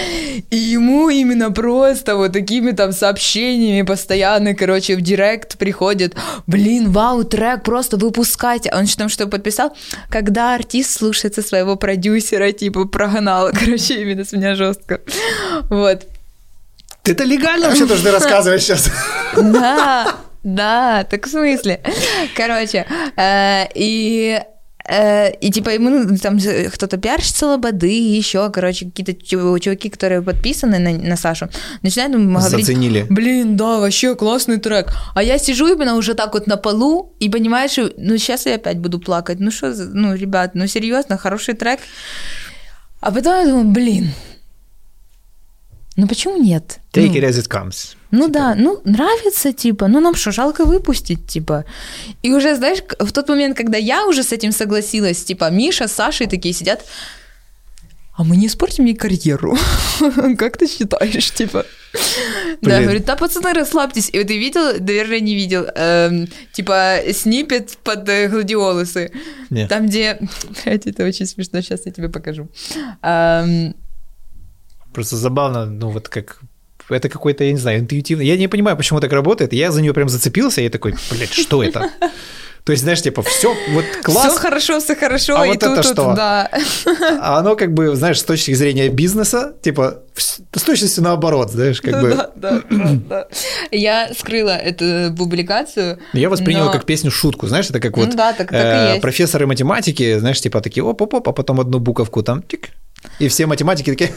S1: И ему именно просто вот такими там сообщениями постоянно, короче, в директ приходит, блин, вау, трек просто выпускайте. А Он что там что подписал? Когда артист слушается своего продюсера, типа, прогнал, короче, именно с меня жестко. Вот.
S2: Это легально вообще то, что ты рассказываешь сейчас?
S1: Да, да, так в смысле. Короче, э, и э, и типа ему ну, там кто-то пиарщица Лободы, еще, короче, какие-то чу- чуваки, которые подписаны на, на Сашу, начинают ему говорить,
S2: Заценили.
S1: блин, да, вообще классный трек. А я сижу именно уже так вот на полу и понимаю, что, ну, сейчас я опять буду плакать. Ну, что, ну, ребят, ну, серьезно, хороший трек. А потом я думаю, блин, ну, почему нет?
S2: Take
S1: Ну,
S2: it as it comes.
S1: ну да, ну нравится, типа, ну нам что, жалко выпустить, типа. И уже, знаешь, в тот момент, когда я уже с этим согласилась, типа, Миша с Сашей такие сидят, а мы не испортим ей карьеру? Как ты считаешь, типа? Да,
S2: Блин.
S1: говорит, да, пацаны, расслабьтесь. И вот ты видел, наверное, не видел, эм, типа, снипет под э, гладиолусы.
S2: Не.
S1: Там, где... Блядь, это очень смешно, сейчас я тебе покажу. Эм,
S2: Просто забавно, ну вот как это какой-то, я не знаю, интуитивно. Я не понимаю, почему так работает. Я за нее прям зацепился, и я такой, блядь, что это? То есть, знаешь, типа, все, вот класс,
S1: Все хорошо, все хорошо,
S2: А
S1: и
S2: вот
S1: тут,
S2: это
S1: тут,
S2: что?
S1: да.
S2: а оно как бы, знаешь, с точки зрения бизнеса, типа, с точностью наоборот, знаешь, как бы.
S1: Да, да, да, да. Я скрыла эту публикацию.
S2: Я воспринял
S1: но-
S2: как песню-шутку, знаешь, это как
S1: Ну
S2: вот
S1: да, так- так
S2: э, профессоры математики, знаешь, типа такие оп-оп-оп, а потом одну буковку там тик, и все математики такие,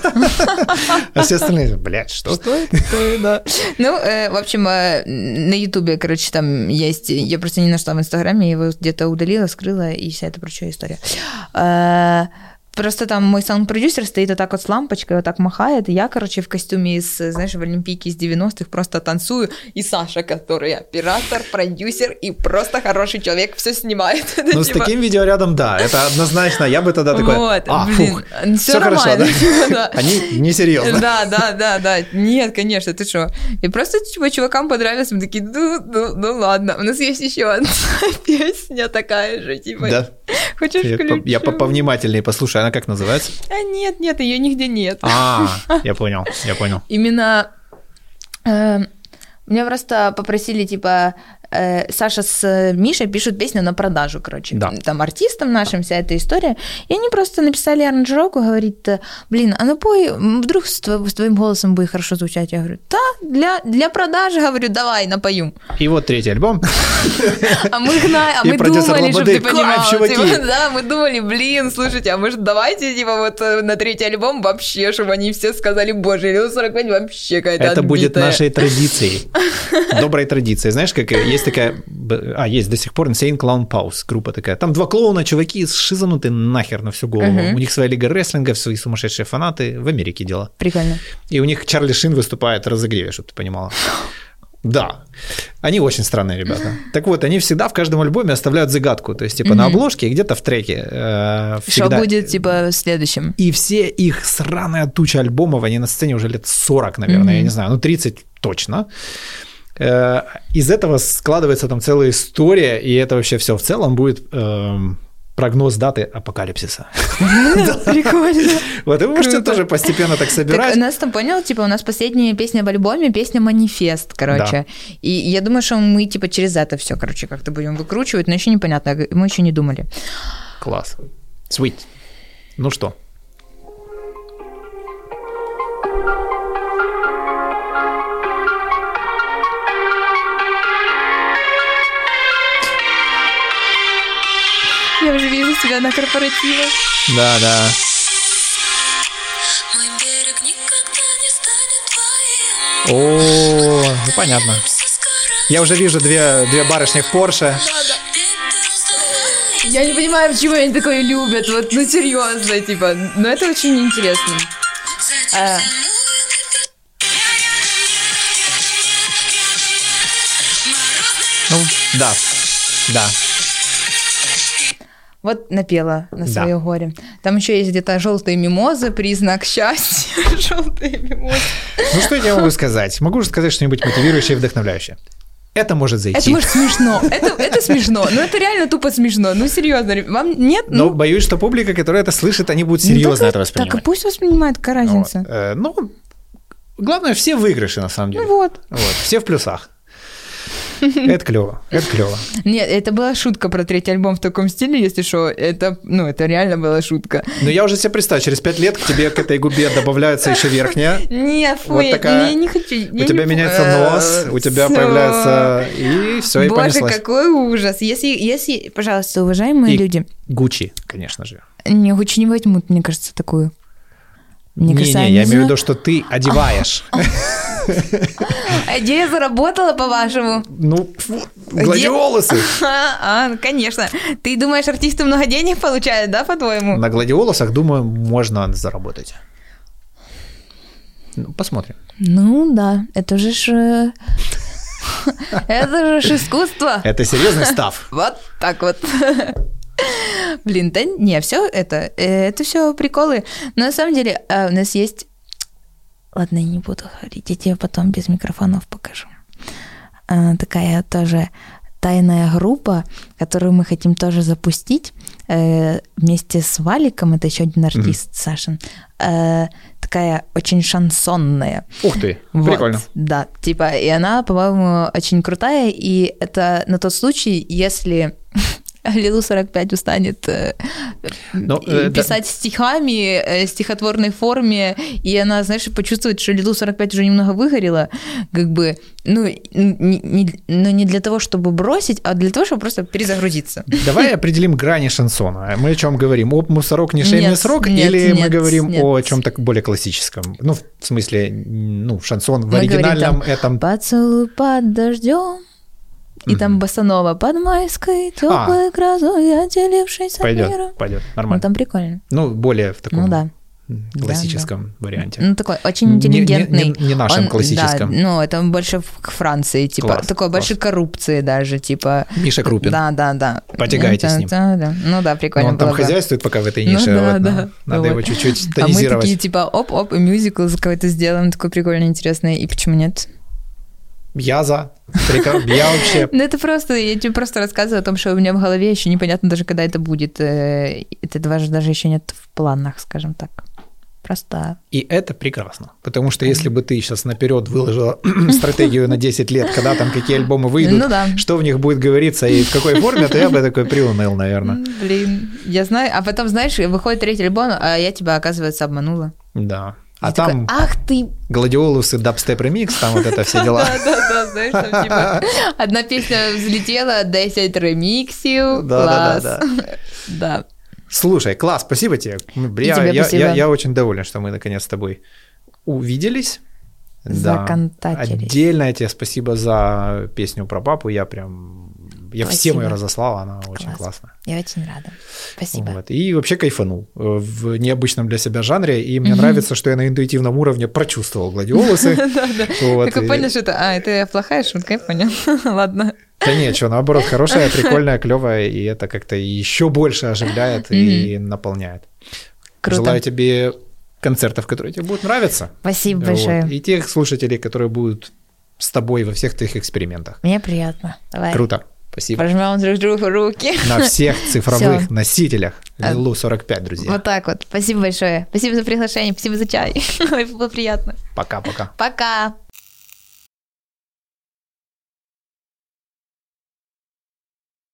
S2: а все остальные, блядь, что?
S1: Что это да. Ну, э, в общем, э, на Ютубе, короче, там есть... Я просто не нашла в Инстаграме, я его где-то удалила, скрыла, и вся эта прочая история. Э, Просто там мой саунд-продюсер стоит вот так вот с лампочкой, вот так махает, и я, короче, в костюме из, знаешь, в Олимпийке из 90-х просто танцую, и Саша, который оператор, продюсер и просто хороший человек, все снимает.
S2: Ну, с
S1: типа-
S2: таким видеорядом, да, это однозначно, я бы тогда такой,
S1: Вот,
S2: а,
S1: блин,
S2: фух,
S1: всё
S2: все хорошо, да. Они несерьезно.
S1: Да, да, да, да. Нет, конечно, ты что? И просто типа чувакам понравилось, мы такие, ну, ну, ну ладно. У нас есть еще одна песня такая же, типа.
S2: Да.
S1: Хочешь
S2: Я, по- я по- повнимательнее послушаю, она как называется?
S1: А нет, нет, ее нигде нет.
S2: А, я понял, я понял.
S1: Именно э, меня просто попросили, типа, э, Саша с э, Мишей пишут песню на продажу, короче.
S2: Да.
S1: Там артистам нашим вся эта история. И они просто написали аранжировку, говорит, э, блин, а ну пой, вдруг с, тво- с твоим голосом будет хорошо звучать. Я говорю, да, для, для продажи, говорю, давай, напою.
S2: И вот третий альбом.
S1: А мы гнали, а мы думали, чтобы ты понимал. Типа, да, мы думали, блин, слушайте, а может давайте, типа, вот на третий альбом вообще, чтобы они все сказали, боже, Илью 45 вообще какая-то
S2: Это будет
S1: отбитая».
S2: нашей традицией. Доброй традицией. Знаешь, как есть такая... А, есть до сих пор Insane Clown Pause, группа такая. Там два клоуна, чуваки, шизануты нахер на всю голову.
S1: Мгм.
S2: У них своя лига рестлинга, свои сумасшедшие фанаты. В Америке дело.
S1: Прикольно.
S2: И у них Чарли Шин выступает в разогреве, чтобы ты понимала. Да, они очень странные ребята. Так вот, они всегда в каждом альбоме оставляют загадку. То есть, типа, на обложке и где-то в треке. э,
S1: Что
S2: всегда-
S1: будет, типа, следующим?
S2: И все их сраная туча альбомов, они на сцене уже лет 40, наверное, я не знаю, ну 30 точно. Э, Из этого складывается там целая история, и это вообще все в целом будет эм, прогноз даты апокалипсиса.
S1: Прикольно.
S2: Вот и вы можете тоже постепенно так
S1: Так
S2: собирать.
S1: у нас там, понял, типа, у нас последняя песня в альбоме, песня «Манифест», короче. И я думаю, что мы, типа, через это все, короче, как-то будем выкручивать, но еще непонятно, мы еще не думали.
S2: Класс. Sweet. Ну что,
S1: себя на корпоративе.
S2: да, да. О, ну понятно. Я уже вижу две, две барышни в Порше.
S1: Я не понимаю, почему они такое любят, вот, ну, серьезно, типа, но это очень интересно. А.
S2: Ну, да, да.
S1: Вот напела на
S2: Да.
S1: свое горе. Там еще есть где-то желтые мимозы, признак счастья. Желтые мимозы.
S2: Ну что я могу сказать? Могу же сказать что-нибудь мотивирующее и вдохновляющее. Это может зайти.
S1: Это может смешно. Это, это смешно. Ну, это реально тупо смешно. Ну, серьезно. Вам нет?
S2: Но
S1: Ну,
S2: боюсь, что публика, которая это слышит, они будут
S1: ну,
S2: серьезно
S1: так,
S2: это
S1: Так,
S2: воспринимать.
S1: а пусть воспринимают, какая
S2: Вот.
S1: разница.
S2: Э, Ну, главное, все выигрыши, на самом деле.
S1: Ну вот.
S2: Вот, все в плюсах. Это клево, это клево.
S1: Нет, это была шутка про третий альбом в таком стиле, если что. Это, ну, это реально была шутка.
S2: Но я уже себе представляю, через пять лет к тебе к этой губе добавляется еще верхняя.
S1: Не, фу,
S2: Вот такая-
S1: не хочу.
S2: У тебя
S1: не-
S2: меняется
S1: Э,
S2: нос, у тебя появляется... И все, и
S1: Боже,
S2: понеслась.
S1: какой ужас. Если, если, пожалуйста, уважаемые
S2: И-
S1: люди,
S2: Гуччи, конечно же.
S1: не, Гуччи не возьмут, мне кажется, такую. Мне кажется,
S2: Не-не,
S1: они
S2: я имею в виду, что ты одеваешь.
S1: Идея заработала, по-вашему?
S2: Ну, гладиолусы.
S1: А, а, конечно. Ты думаешь, артисты много денег получают, да, по-твоему?
S2: На гладиолусах, думаю, можно заработать. Ну, посмотрим.
S1: Ну да, это же ж... э, Это же ж искусство.
S2: Это серьезный став.
S1: Вот так вот. Блин, да не, все это, э, это все приколы. Но на самом деле э, у нас есть... Ладно, я не буду говорить, я тебе потом без микрофонов покажу. Э, Такая тоже тайная группа, которую мы хотим тоже запустить э, вместе с Валиком, это еще один артист, Сашин. Э, Такая очень шансонная.
S2: Ух ты,
S1: Вот,
S2: прикольно.
S1: Да, типа, и она, по-моему, очень крутая, и это на тот случай, если Лилу 45 устанет э, и
S2: э, да.
S1: писать стихами, э, стихотворной форме, и она, знаешь, почувствует, что Лилу 45 уже немного выгорела, как бы, ну, не, не- ну, не для того, чтобы бросить, а для того, чтобы просто перезагрузиться.
S2: Давай определим грани шансона. Мы о чем говорим? О мусорок, не шейный
S1: Нет,
S2: срок?
S1: нет,
S2: или мы
S1: нет,
S2: говорим
S1: нет.
S2: о чем-то более классическом? Ну, в смысле, ну, шансон в
S1: Мы говорим
S2: оригинальном
S1: там,
S2: этом...
S1: Поцелуй под дождем. И там басанова под майской теплой грозой, отделившись от мира.
S2: Пойдет, пойдет,
S1: Ну,
S2: нормально.
S1: там прикольно.
S2: Ну, более в таком
S1: Ну да.
S2: классическом варианте.
S1: Ну, такой очень
S2: Не- не-
S1: интеллигентный.
S2: не- не нашем
S1: Он-
S2: классическом.
S1: Да, ну, это больше к Франции, типа,
S2: Класс,
S1: такой
S2: класс.
S1: больше коррупции даже, типа.
S2: Миша Крупин.
S1: Да, да, да.
S2: Потягайте с
S1: Это-
S2: ним.
S1: да, да. Ну да,
S2: Но
S1: прикольно
S2: он там
S1: было бы.
S2: хозяйствует пока в этой
S1: Ну
S2: нише.
S1: да,
S2: вот, ну,
S1: да.
S2: Надо
S1: Вот.
S2: его чуть-чуть
S1: А мы
S2: тонизировать.
S1: такие, типа, оп-оп, и мюзикл какой-то сделаем, такой прикольный, интересный. И почему нет?
S2: Я за. Я вообще...
S1: Ну, это просто, я тебе просто рассказываю о том, что у меня в голове еще непонятно даже, когда это будет. э, Это даже, даже еще нет в планах, скажем так. Просто
S2: И это прекрасно. Потому что если бы ты сейчас наперед выложила стратегию на 10 лет, когда там какие альбомы выйдут,
S1: Ну да.
S2: что в них будет говориться и в какой форме, то я бы такой приуныл, наверное.
S1: Блин, я знаю. А потом, знаешь, выходит третий альбом, а я тебя, оказывается, обманула.
S2: Да. А там
S1: Ах ты!
S2: гладиолусы, дабстеп ремикс, там вот это все дела.
S1: Да-да-да, знаешь, там типа одна песня взлетела, 10 ремиксів,
S2: Да-да-да,
S1: класс. Да.
S2: Слушай, класс, спасибо тебе. Я, я- я- я очень доволен, что мы наконец с тобой увиделись.
S1: Законтачились.
S2: Отдельное тебе спасибо за песню про папу. Я прям... Я всем
S1: Спасибо.
S2: ее разослал, она очень
S1: Класс.
S2: классная.
S1: Я очень рада. Спасибо.
S2: Вот. И вообще кайфанул э, в необычном для себя жанре. И мне нравится, что я на интуитивном уровне прочувствовал гладиолусы. И-
S1: понял, что это... А, это плохая шутка, я понял. Ладно.
S2: Да нет, что, наоборот, хорошая, прикольная, клевая, и это как-то еще больше оживляет и наполняет.
S1: Круто.
S2: Желаю тебе концертов, которые тебе будут нравиться.
S1: Спасибо
S2: Вот.
S1: большое.
S2: И тех слушателей, которые будут с тобой во всех твоих экспериментах.
S1: Мне приятно. Давай.
S2: Круто. Спасибо.
S1: Пожмем друг другу руки.
S2: На всех цифровых
S1: Всё.
S2: носителях
S1: А-
S2: Лилу 45, друзья.
S1: Вот так вот. Спасибо большое. Спасибо за приглашение, спасибо за чай. Было приятно.
S2: Пока-пока.
S1: Пока.